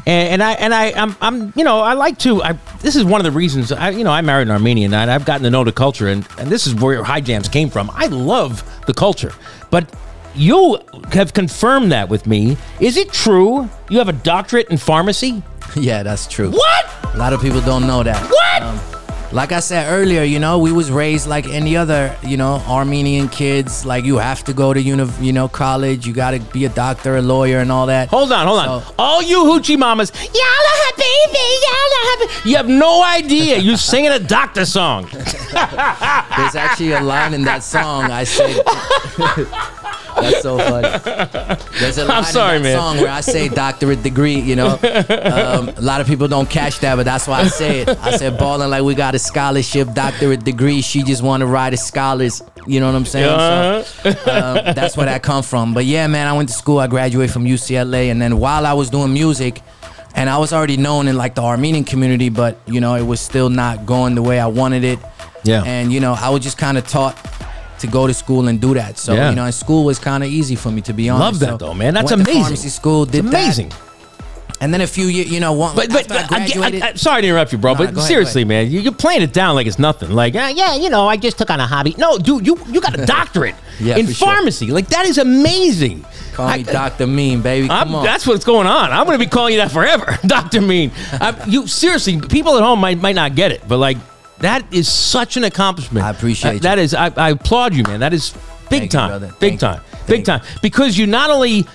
And, and I and I I'm, I'm you know I like to I, this is one of the reasons I you know I married an Armenian and I've gotten to know the culture and, and this is where high jams came from. I love the culture, but you have confirmed that with me. Is it true you have a doctorate in pharmacy? yeah, that's true. What? A lot of people don't know that. What? Um, like I said earlier, you know, we was raised like any other, you know, Armenian kids. Like you have to go to uni- you know, college. You got to be a doctor, a lawyer, and all that. Hold on, hold on. All you hoochie mamas, yalla habibi, yalla habibi. You have no idea. You're singing a doctor song. There's actually a line in that song. I say. That's so funny. There's a line I'm sorry, in that man. song where I say doctorate degree. You know, um, a lot of people don't catch that, but that's why I say it. I said balling like we got a scholarship, doctorate degree. She just want to ride as scholars. You know what I'm saying? So, um, that's where that come from. But yeah, man, I went to school. I graduated from UCLA, and then while I was doing music, and I was already known in like the Armenian community, but you know, it was still not going the way I wanted it. Yeah. And you know, I was just kind of taught to go to school and do that. So Yeah. you know, and school was kind of easy for me to be honest. Love that So, though, man. That's went to amazing. pharmacy school, did It's that. And then a few years, you know, one. But, but, I but I, graduated, am sorry to interrupt you, bro. Nah, but ahead, seriously, man, you, you're playing it down like it's nothing. Like, ah, yeah, you know, I just took on a hobby. No, dude, you you got a doctorate Yeah, in for sure. pharmacy. Like that is amazing. call me Doctor Mean, baby. That's what's going on. I'm going to be calling you that forever, Doctor Mean. I, you seriously, people at home might might not get it, but like that is such an accomplishment. I appreciate That is, I, I applaud you, man. That is Thank time, brother. big Thank you. time, big time. Because you not only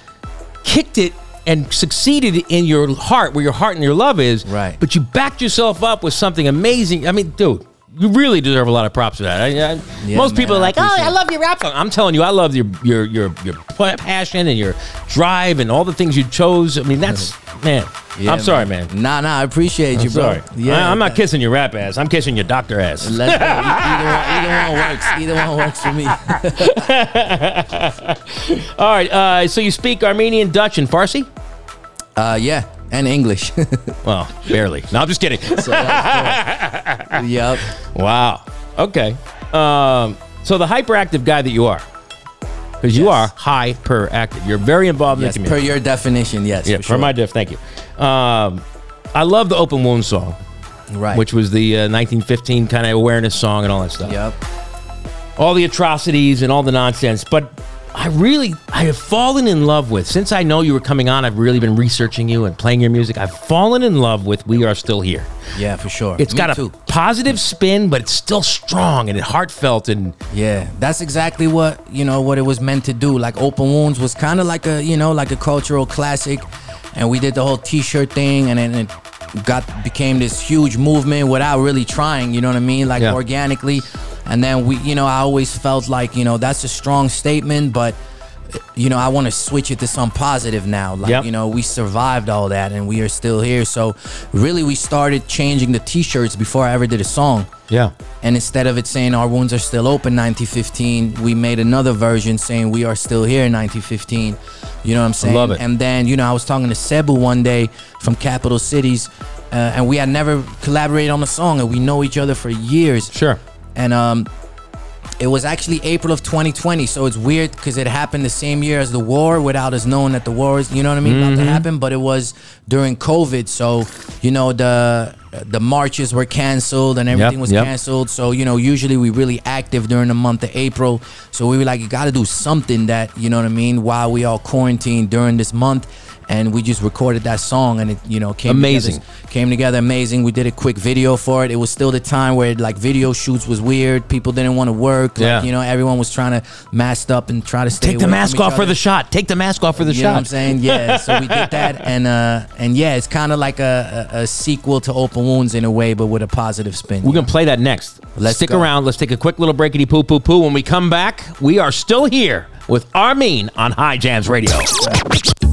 kicked it and succeeded in your heart, where your heart and your love is, Right. But you backed yourself up with something amazing. I mean, dude. You really deserve a lot of props for that. I, I, Yeah, most man, people are like, "Oh, I love your rap song." I'm telling you, I love your your your your passion and your drive and all the things you chose. I mean, that's man. Yeah, I'm sorry, man. Nah, nah, I appreciate you, I'm bro. sorry. I, am not kissing your rap ass. I'm kissing your doctor ass. Let's go. Either, one, either one works. Either one works for me. All right. Uh, so you speak Armenian, Dutch, and Farsi? Uh, yeah, and English. Well, barely. No, I'm just kidding. yep. Wow. Okay. Um, so the hyperactive guy that you are, because you are hyperactive. You're very involved Yes, in the per your definition, yes. yeah, for sure. my diff. Thank you. Um, I love the Open Wound song, right. which was the uh, 1915 kind of awareness song and all that stuff. Yep. all the atrocities and all the nonsense. But I really, I have fallen in love with, since I know you were coming on, I've really been researching you and playing your music. I've fallen in love with We Are Still Here. Yeah, for sure. It's Me got a too. positive spin, but it's still strong and heartfelt. And Yeah, that's exactly what you know what it was meant to do. Like Open Wounds was kind of like a you know like a cultural classic, and we did the whole T-shirt thing, and then it got became this huge movement without really trying. You know what I mean? Like Yeah. organically, and then we you know I always felt like you know that's a strong statement, but you know I want to switch it to some positive now. Like Yep. you know we survived all that, and we are still here. So really, we started changing the T-shirts before I ever did a song. yeah, And instead of it saying our wounds are still open 1915, we made another version saying we are still here in 1915. You know what I'm saying? I love it. And then, you know, I was talking to Sebu one day from Capital Cities, uh, and we had never collaborated on a song, and we know each other for years. sure. And um, it was actually April of 2020, so it's weird because it happened the same year as the war, without us knowing that the war is, you know what I mean, about Mm-hmm. to happen. But it was during COVID, so you know the the marches were canceled and everything was yep. canceled. So you know, usually we really active during the month of April. So we were like, you got to do something that you know what I mean, while we all quarantined during this month. And we just recorded that song, and it you know came Amazing. together, came together amazing. We did a quick video for it. It was still the time where like video shoots was weird. People didn't want to work. Like, Yeah. you know, everyone was trying to mask up and try to stay. Take the mask off for the shot. Take the mask off for the you shot. know what I'm saying? Yeah. So we did that, and uh, and yeah, it's kind of like a, a, a sequel to Open Wounds in a way, but with a positive spin. We're gonna play that next. Let's stick go. around. Let's take a quick little breakity poo poo poo. When we come back, we are still here with R-Mean on High Jams Radio.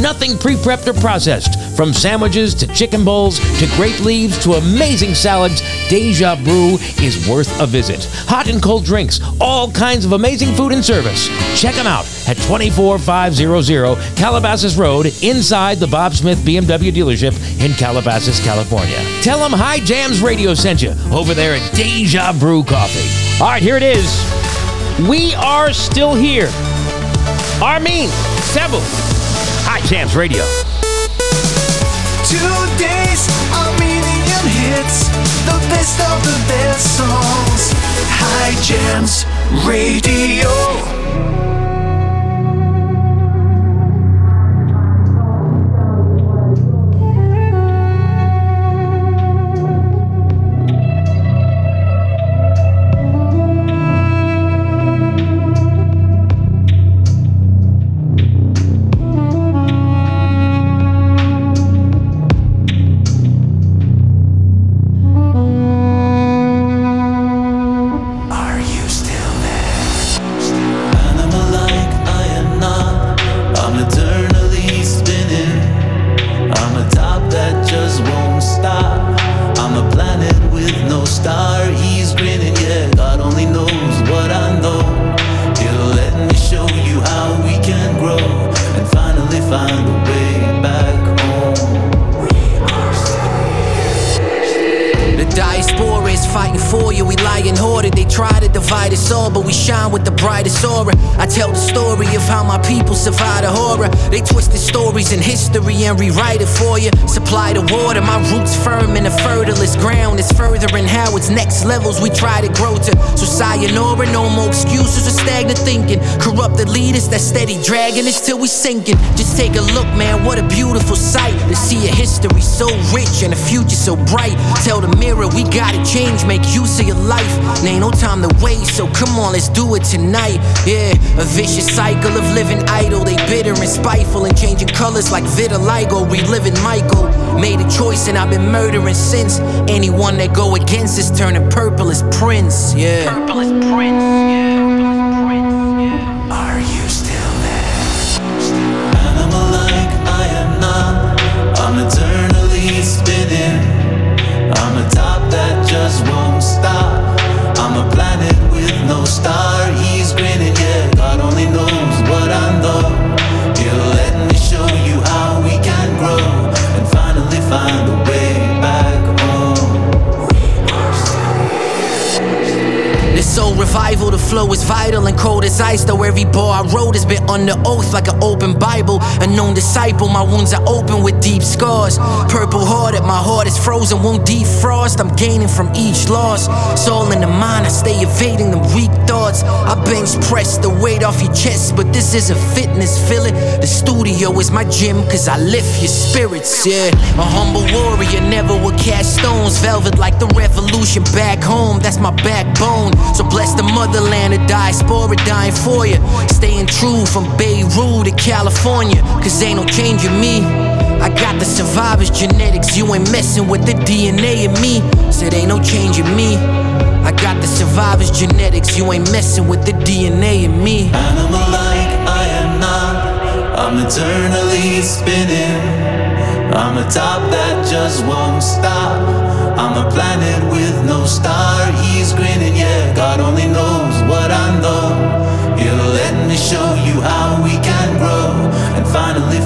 Nothing pre prepped or processed. From sandwiches to chicken bowls to grape leaves to amazing salads, Deja Brew is worth a visit. Hot and cold drinks, all kinds of amazing food and service. Check them out at 24500 Calabasas Road inside the Bob Smith BMW dealership in Calabasas, California. Tell them High Jams Radio sent you over there at Deja Brew Coffee. All right, here it is. We are still here. R-Mean, Sebu, High Jams Radio. Today's Armenian hits, the best of the best songs. High Jams Radio. For you. Supply the water, my roots firm in the fertilest ground. It's furthering how it's next levels we try to grow to. So sayonara, no more excuses or stagnant thinking. Corrupted leaders that steady dragging us till we sinking. Just take a look, man, what a beautiful sight to see a history so rich and a future so bright. Tell the mirror we gotta change, make use of your life. And ain't no time to waste, so come on, let's do it tonight. Yeah, a vicious cycle of living idle. They bitter and spiteful and changing colors like vitiligo. Reliving Michael. Made a choice and I've been murdering since. Anyone that go against is turning purple as Prince. Yeah. Purple as Prince. Been under oath like an open Bible. A known disciple, my wounds are open with deep scars. Purple hearted, my heart is frozen, won't defrost. I'm gaining from each loss. All in the mind, I stay evading them weak thoughts. I bench press the weight off your chest, but this isn't fitness, feel it. The studio is my gym, cause I lift your spirits, yeah. A humble warrior, never will cast stones. Velvet like the revolution back home, that's my backbone. So bless the motherland, the diaspora dying for you. Staying true from Beirut to California, cause ain't no changing me. I got the survivor's genetics, you ain't messing with the DNA in me. Said ain't no changing me. I got the survivor's genetics, you ain't messing with the DNA in me. Animal like I am not. I'm eternally spinning. I'm a top that just won't stop. I'm a planet with no star. He's grinning, yeah. God only knows what I know. He'll let me show you how we can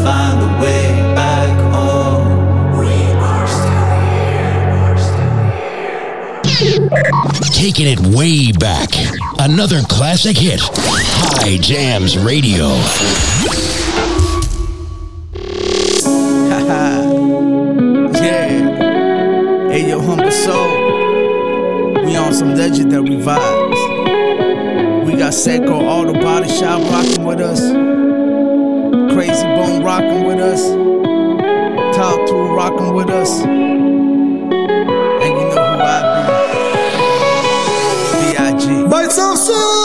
find a way back home. We are Taking it way back. Another classic hit. High Jams Radio. yeah. Hey, yo, humble soul. We on some legendary vibes. We got Seco Auto Body Shop rocking with us. Crazy Bone rocking with us. Top Two rocking with us. And you know who I be. B.I.G. By soon.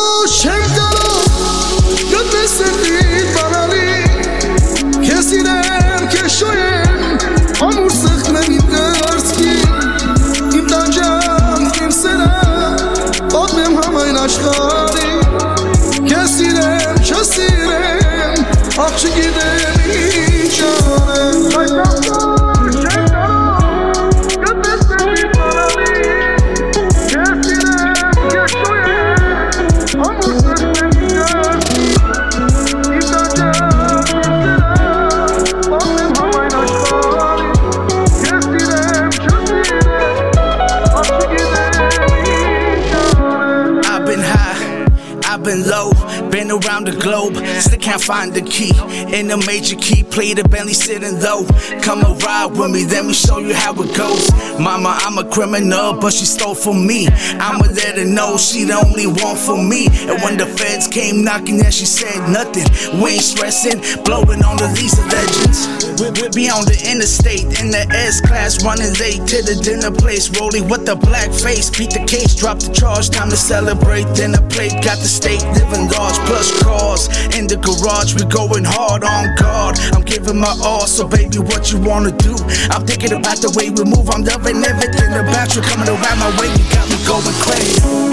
Can't find the key. In the major key, play the Bentley sitting low. Come and ride with me, let me show you how it goes. Mama, I'm a criminal, but she stole from me. I'ma let her know she the only one for me. And when the feds came knocking, yeah, she said nothing. We ain't stressing, blowing on the lease of legends. We, be on the interstate in the S class, running late to the dinner place, rolling with the black face. Beat the case, drop the charge, time to celebrate. Dinner plate, got the steak, living large, plus cars. In the garage, we going hard on guard. I'm giving my all, so baby, what you wanna do? I'm thinking about the way we move, I'm loving everything about you. Coming around my way, you got me going crazy.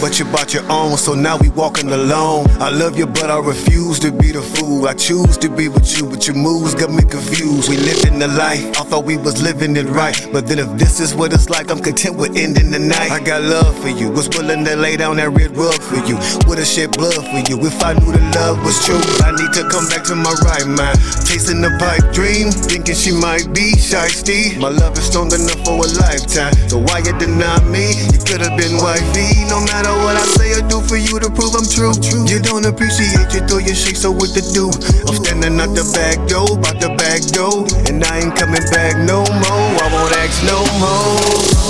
but you bought your own, so now we walking alone. I love you, but I refuse to be the fool. I choose to be with you, but your moves got me confused. We lived in the life, I thought we was living it right. But then if this is what it's like, I'm content with ending the night. I got love for you, was willing to lay down that red rug for you. Would've shed blood for you if I knew the love was true. I need to come back to my right mind. Chasing the pipe dream, thinking she might be shiesty. My love is strong enough for a lifetime. So why you deny me? You could have been wifey. No matter what I say or do for you to prove I'm true. You don't appreciate you, throw your shit, so what to do? I'm standing out the back door, the back door, and I ain't coming back no more. I won't ask no more.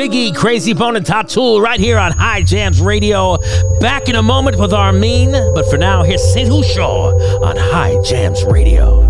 Biggie, Krayzie Bone, and Tatul right here on High Jams Radio. Back in a moment with Armin, but for now, here's St. Shaw on High Jams Radio.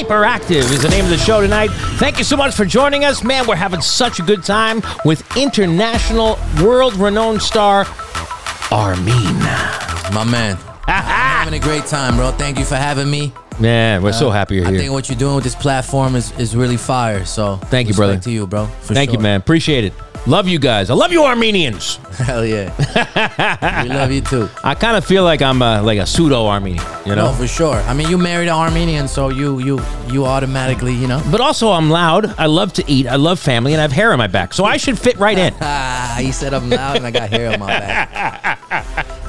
Hyperactive is the name of the show tonight. Thank you so much for joining us. Man, we're having such a good time with international, world renowned star Armin. My man. I'm having a great time, bro. Thank you for having me. Man, we're so uh, happy you're I here. I think what you're doing with this platform is, is really fire. So Thank you, brother. To you, bro. Thank you, man. Appreciate it. Love you guys. I love you, Armenians. Hell yeah. we love you too. I kind of feel like I'm uh, like a pseudo Armenian, you know. No, for sure. I mean, you married an Armenian, so you you you automatically, you know. But also, I'm loud. I love to eat. I love family, and I have hair on my back, so I should fit right in. Ah, he said I'm loud and I got hair on my back.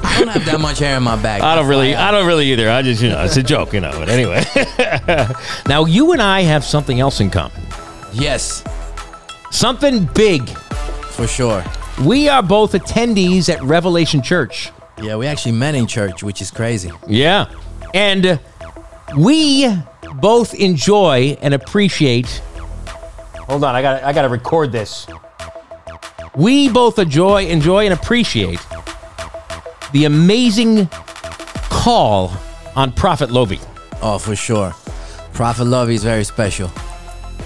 I don't have that much hair on my back. I don't really, I don't really either. I just, you know, it's a joke, you know. But anyway, now you and I have something else in common. Yes, something big, for sure. We are both attendees at Revelation Church. Yeah, we actually met in church, which is crazy. Yeah, and uh, we both enjoy and appreciate. Hold on, I got, I got to record this. We both enjoy, enjoy and appreciate the amazing call on Prophet Lovey. Oh, for sure. Prophet Lovey is very special.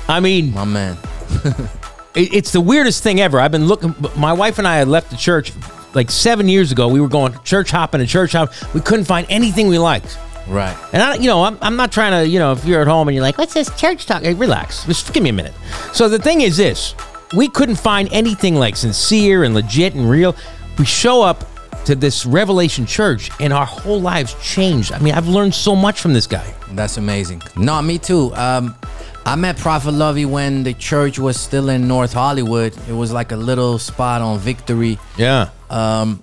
I mean, my man. It- it's the weirdest thing ever. I've been looking. My wife and I had left the church like seven years ago. We were going church hopping and church hopping. We couldn't find anything we liked. Right. And I, you know, I'm, I'm not trying to, you know, if you're at home and you're like, what's this church talk? Hey, relax. Just give me a minute. So the thing is this we couldn't find anything like sincere and legit and real. We show up to this Revelation church and our whole lives changed. I mean, I've learned so much from this guy. That's amazing. No, me too. Um, I met Prophet Lovey when the church was still in North Hollywood. It was like a little spot on Victory. Yeah. Um,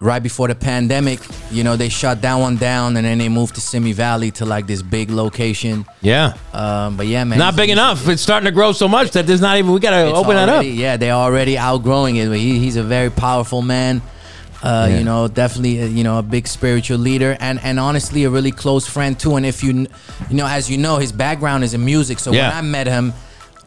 right before the pandemic, you know, they shut that one down and then they moved to Simi Valley to like this big location. Yeah. Um, but yeah, man. Not big enough. It's starting to grow so much that there's not even, we got to open that up. Yeah, they're already outgrowing it. He, he's a very powerful man. Uh, Yeah. You know, definitely, uh, you know, a big spiritual leader, and and honestly, a really close friend too. And if you, you know, as you know, his background is in music. So Yeah. when I met him,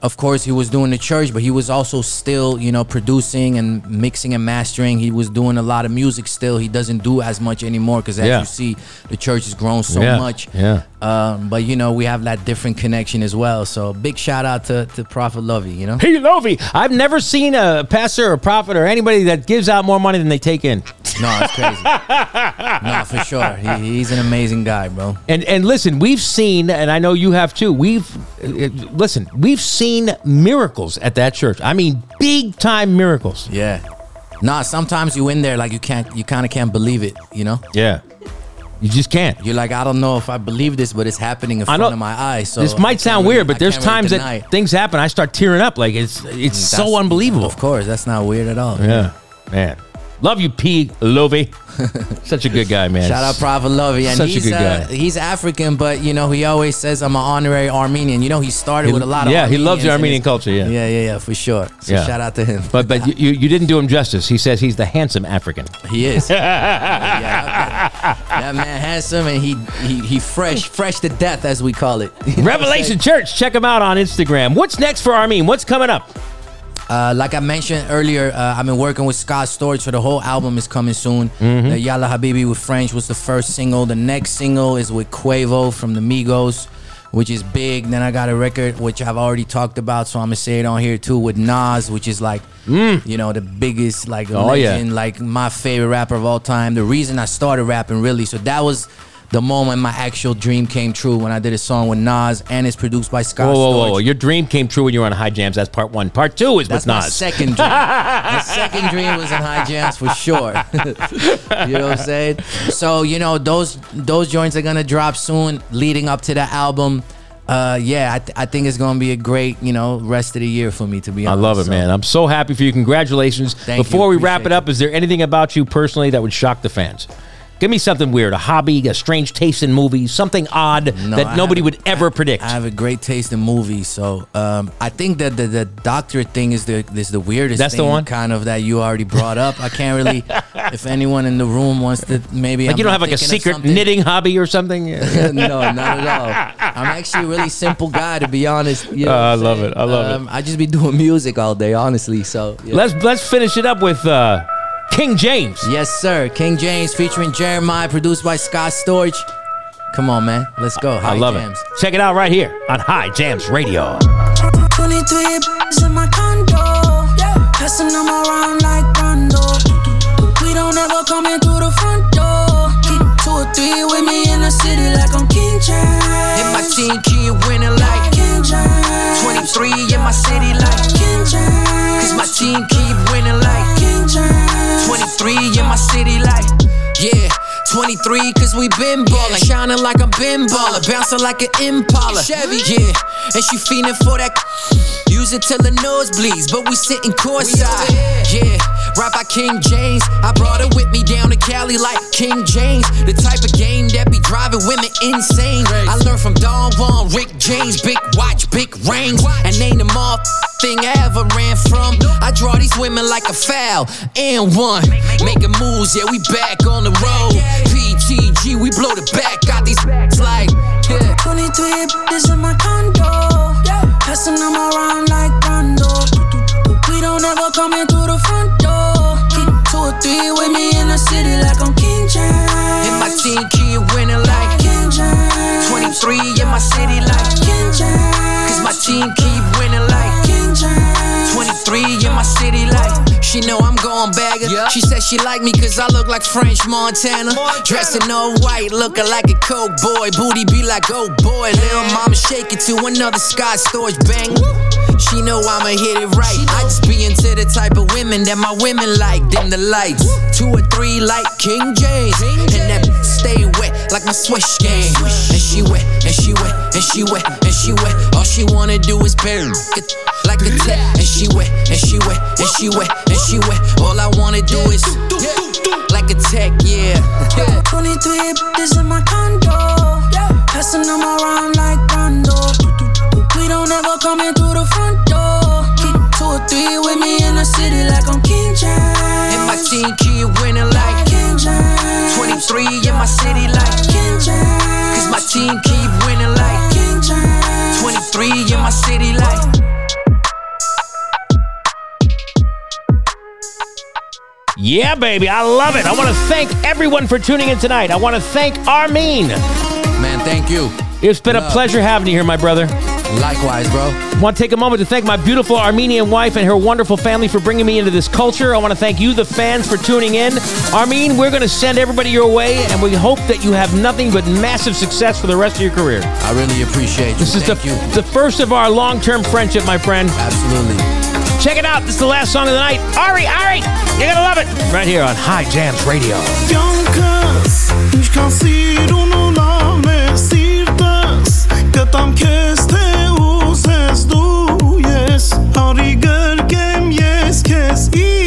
of course, he was doing the church, but he was also still, you know, producing and mixing and mastering. He was doing a lot of music still. He doesn't do as much anymore because, as Yeah. you see, the church has grown so Yeah, much. yeah. Um, but you know, we have that different connection as well. So big shout out to to Prophet Lovey. You know. Hey, Lovey, I've never seen a pastor or prophet or anybody that gives out more money than they take in. No, it's crazy. no, for sure. He, he's an amazing guy, bro. And and listen, we've seen, and I know you have too. We've uh, listen, we've seen miracles at that church. I mean, big time miracles. Yeah. Nah, sometimes you in there like you can't, you kind of can't believe it. You know. Yeah. You just can't. You're like, I don't know if I believe this, but it's happening in I front of my eyes. So this might sound really- weird, but I there's can't really times that things happen. I start tearing up. Like it's it's mm, so unbelievable. Of course, that's not weird at all. Yeah, man. Love you, P. Lovey. Such a good guy, man. Shout out Prophet Lovey, and Such a he's good uh, guy. he's African, but you know he always says I'm an honorary Armenian. You know he started He- with a lot of yeah, he loves the Armenian culture, yeah. yeah, yeah, yeah, for sure. So Yeah. shout out to him. But but you, you didn't do him justice. He says he's the handsome African. He is. yeah, that, that man handsome and he he he fresh, fresh to death as we call it. You know Revelation Church. Check him out on Instagram. What's next for Armin? What's coming up? Uh, like I mentioned earlier, uh, I've been working with Scott Storch, so the whole album is coming soon. Mhm. Uh, Yalla Habibi with French was the first single. The next single is with Quavo from the Migos, which is big. Then I got a record which I've already talked about, so I'm gonna say it on here too with Nas, which is like, you know, the biggest like Mm. Oh, yeah. legend, like my favorite rapper of all time. The reason I started rapping really, so that was. The moment my actual dream came true when I did a song with Nas and it's produced by Scott Whoa, whoa, Storch. whoa! Your dream came true when you were on High Jams. That's part one. Part two is That's with my Nas. second dream. my second dream was in high jams for sure. you know what I'm saying? So you know those those joints are gonna drop soon, leading up to the album. Uh, yeah, I, th- I think it's gonna be a great you know rest of the year for me to be honest, I love it, So, man. I'm so happy for you. Congratulations. Thank you. Before we wrap it up, is there anything about you personally that would shock the fans? Give me something weird, a hobby, a strange taste in movies, something odd No, that I nobody have- would ever predict. I have a great taste in movies, so um, I think that the, the doctorate thing is the is the weirdest. That's the one? kind of that you already brought up. I can't really. if anyone in the room wants to, maybe like I'm you don't have like a secret knitting hobby or something? no, not at all. I'm actually a really simple guy, to be honest. You know Oh, I love saying? it. I love it. um, I just be doing music all day, honestly. So yeah. Let's let's finish it up with uh, King James. yes, sir. King James featuring Jeremiah, produced by Scott Storch. Come on, man. Let's go. I love jams. it. Check it out right here on High Jams Radio. 23 b****s in my condo. Passing them around like Rondo. We don't ever coming through the front door. Keep two or three with me in the city like I'm King James. And my team keep winning like King James. 23 in my city like King James. Cause my team keep winning like King James. 23 in my city like Yeah 23 cause we been ballin' Shining like I'm been ballin' Bouncing like an Impala. Chevy. Yeah And she fiendin' for that Use it till the nose bleeds But we sitting courtside. Yeah Right by King James. I brought her with me down to Cali like King James. The type of game that be driving women insane. I learned from Don Juan, Rick James Big watch, big rings And ain't the mob thing I ever ran from. I draw these women like a foul And one. Making moves, yeah we back on the road PTG, we blow the back Got these like yeah. 23 bitches in my condo. Passing them around like Rondo. We don't ever come in through the front door. Keep two or three with me in the city like I'm King James. And my team keep winning like King James. 23 in my city like King James. Cause my team keep winning like King James. 23 in my city like She know I'm going bagger. She said she like me cause I look like French Montana. Dressed in all white looking like a coke boy. Booty be like oh boy. Lil mama shake it to another Scott Storch bang She know I'ma hit it right. I just be into the type of women that my women like. Dim the lights. Two or three like King James. And that stay wet like my swish game. And she wet, and she wet, and she wet, and she wet. All she wanna do is bury it like a tech And she wet, and she wet, and she wet, and she wet. All I wanna do is like a tech, yeah. 23 bitches in my condo. Yeah, passing them around like Rondo. We don't ever come in through the front door. Keep two or three with me in the city like I'm King James. And my team keep winning like King James. 23 in my city like King James. Cause my team keep winning like King James. 23 in my city like Yeah, baby, I love it. I want to thank everyone for tuning in tonight. I want to thank Armin. Man, thank you. It's been a pleasure having you here, my brother. Likewise, bro. I want to take a moment to thank my beautiful Armenian wife and her wonderful family for bringing me into this culture. I want to thank you, the fans, for tuning in. Armin, we're going to send everybody your way, and we hope that you have nothing but massive success for the rest of your career. I really appreciate you. This is the, you. the first of our long term friendship, my friend. Absolutely. Check it out. This is the last song of the night. Ari, Ari, you're going to love it. Right here on High Jams Radio. Կտամ քեզ թե ուզես դու ես Հարի գրկեմ ես քեզ իմ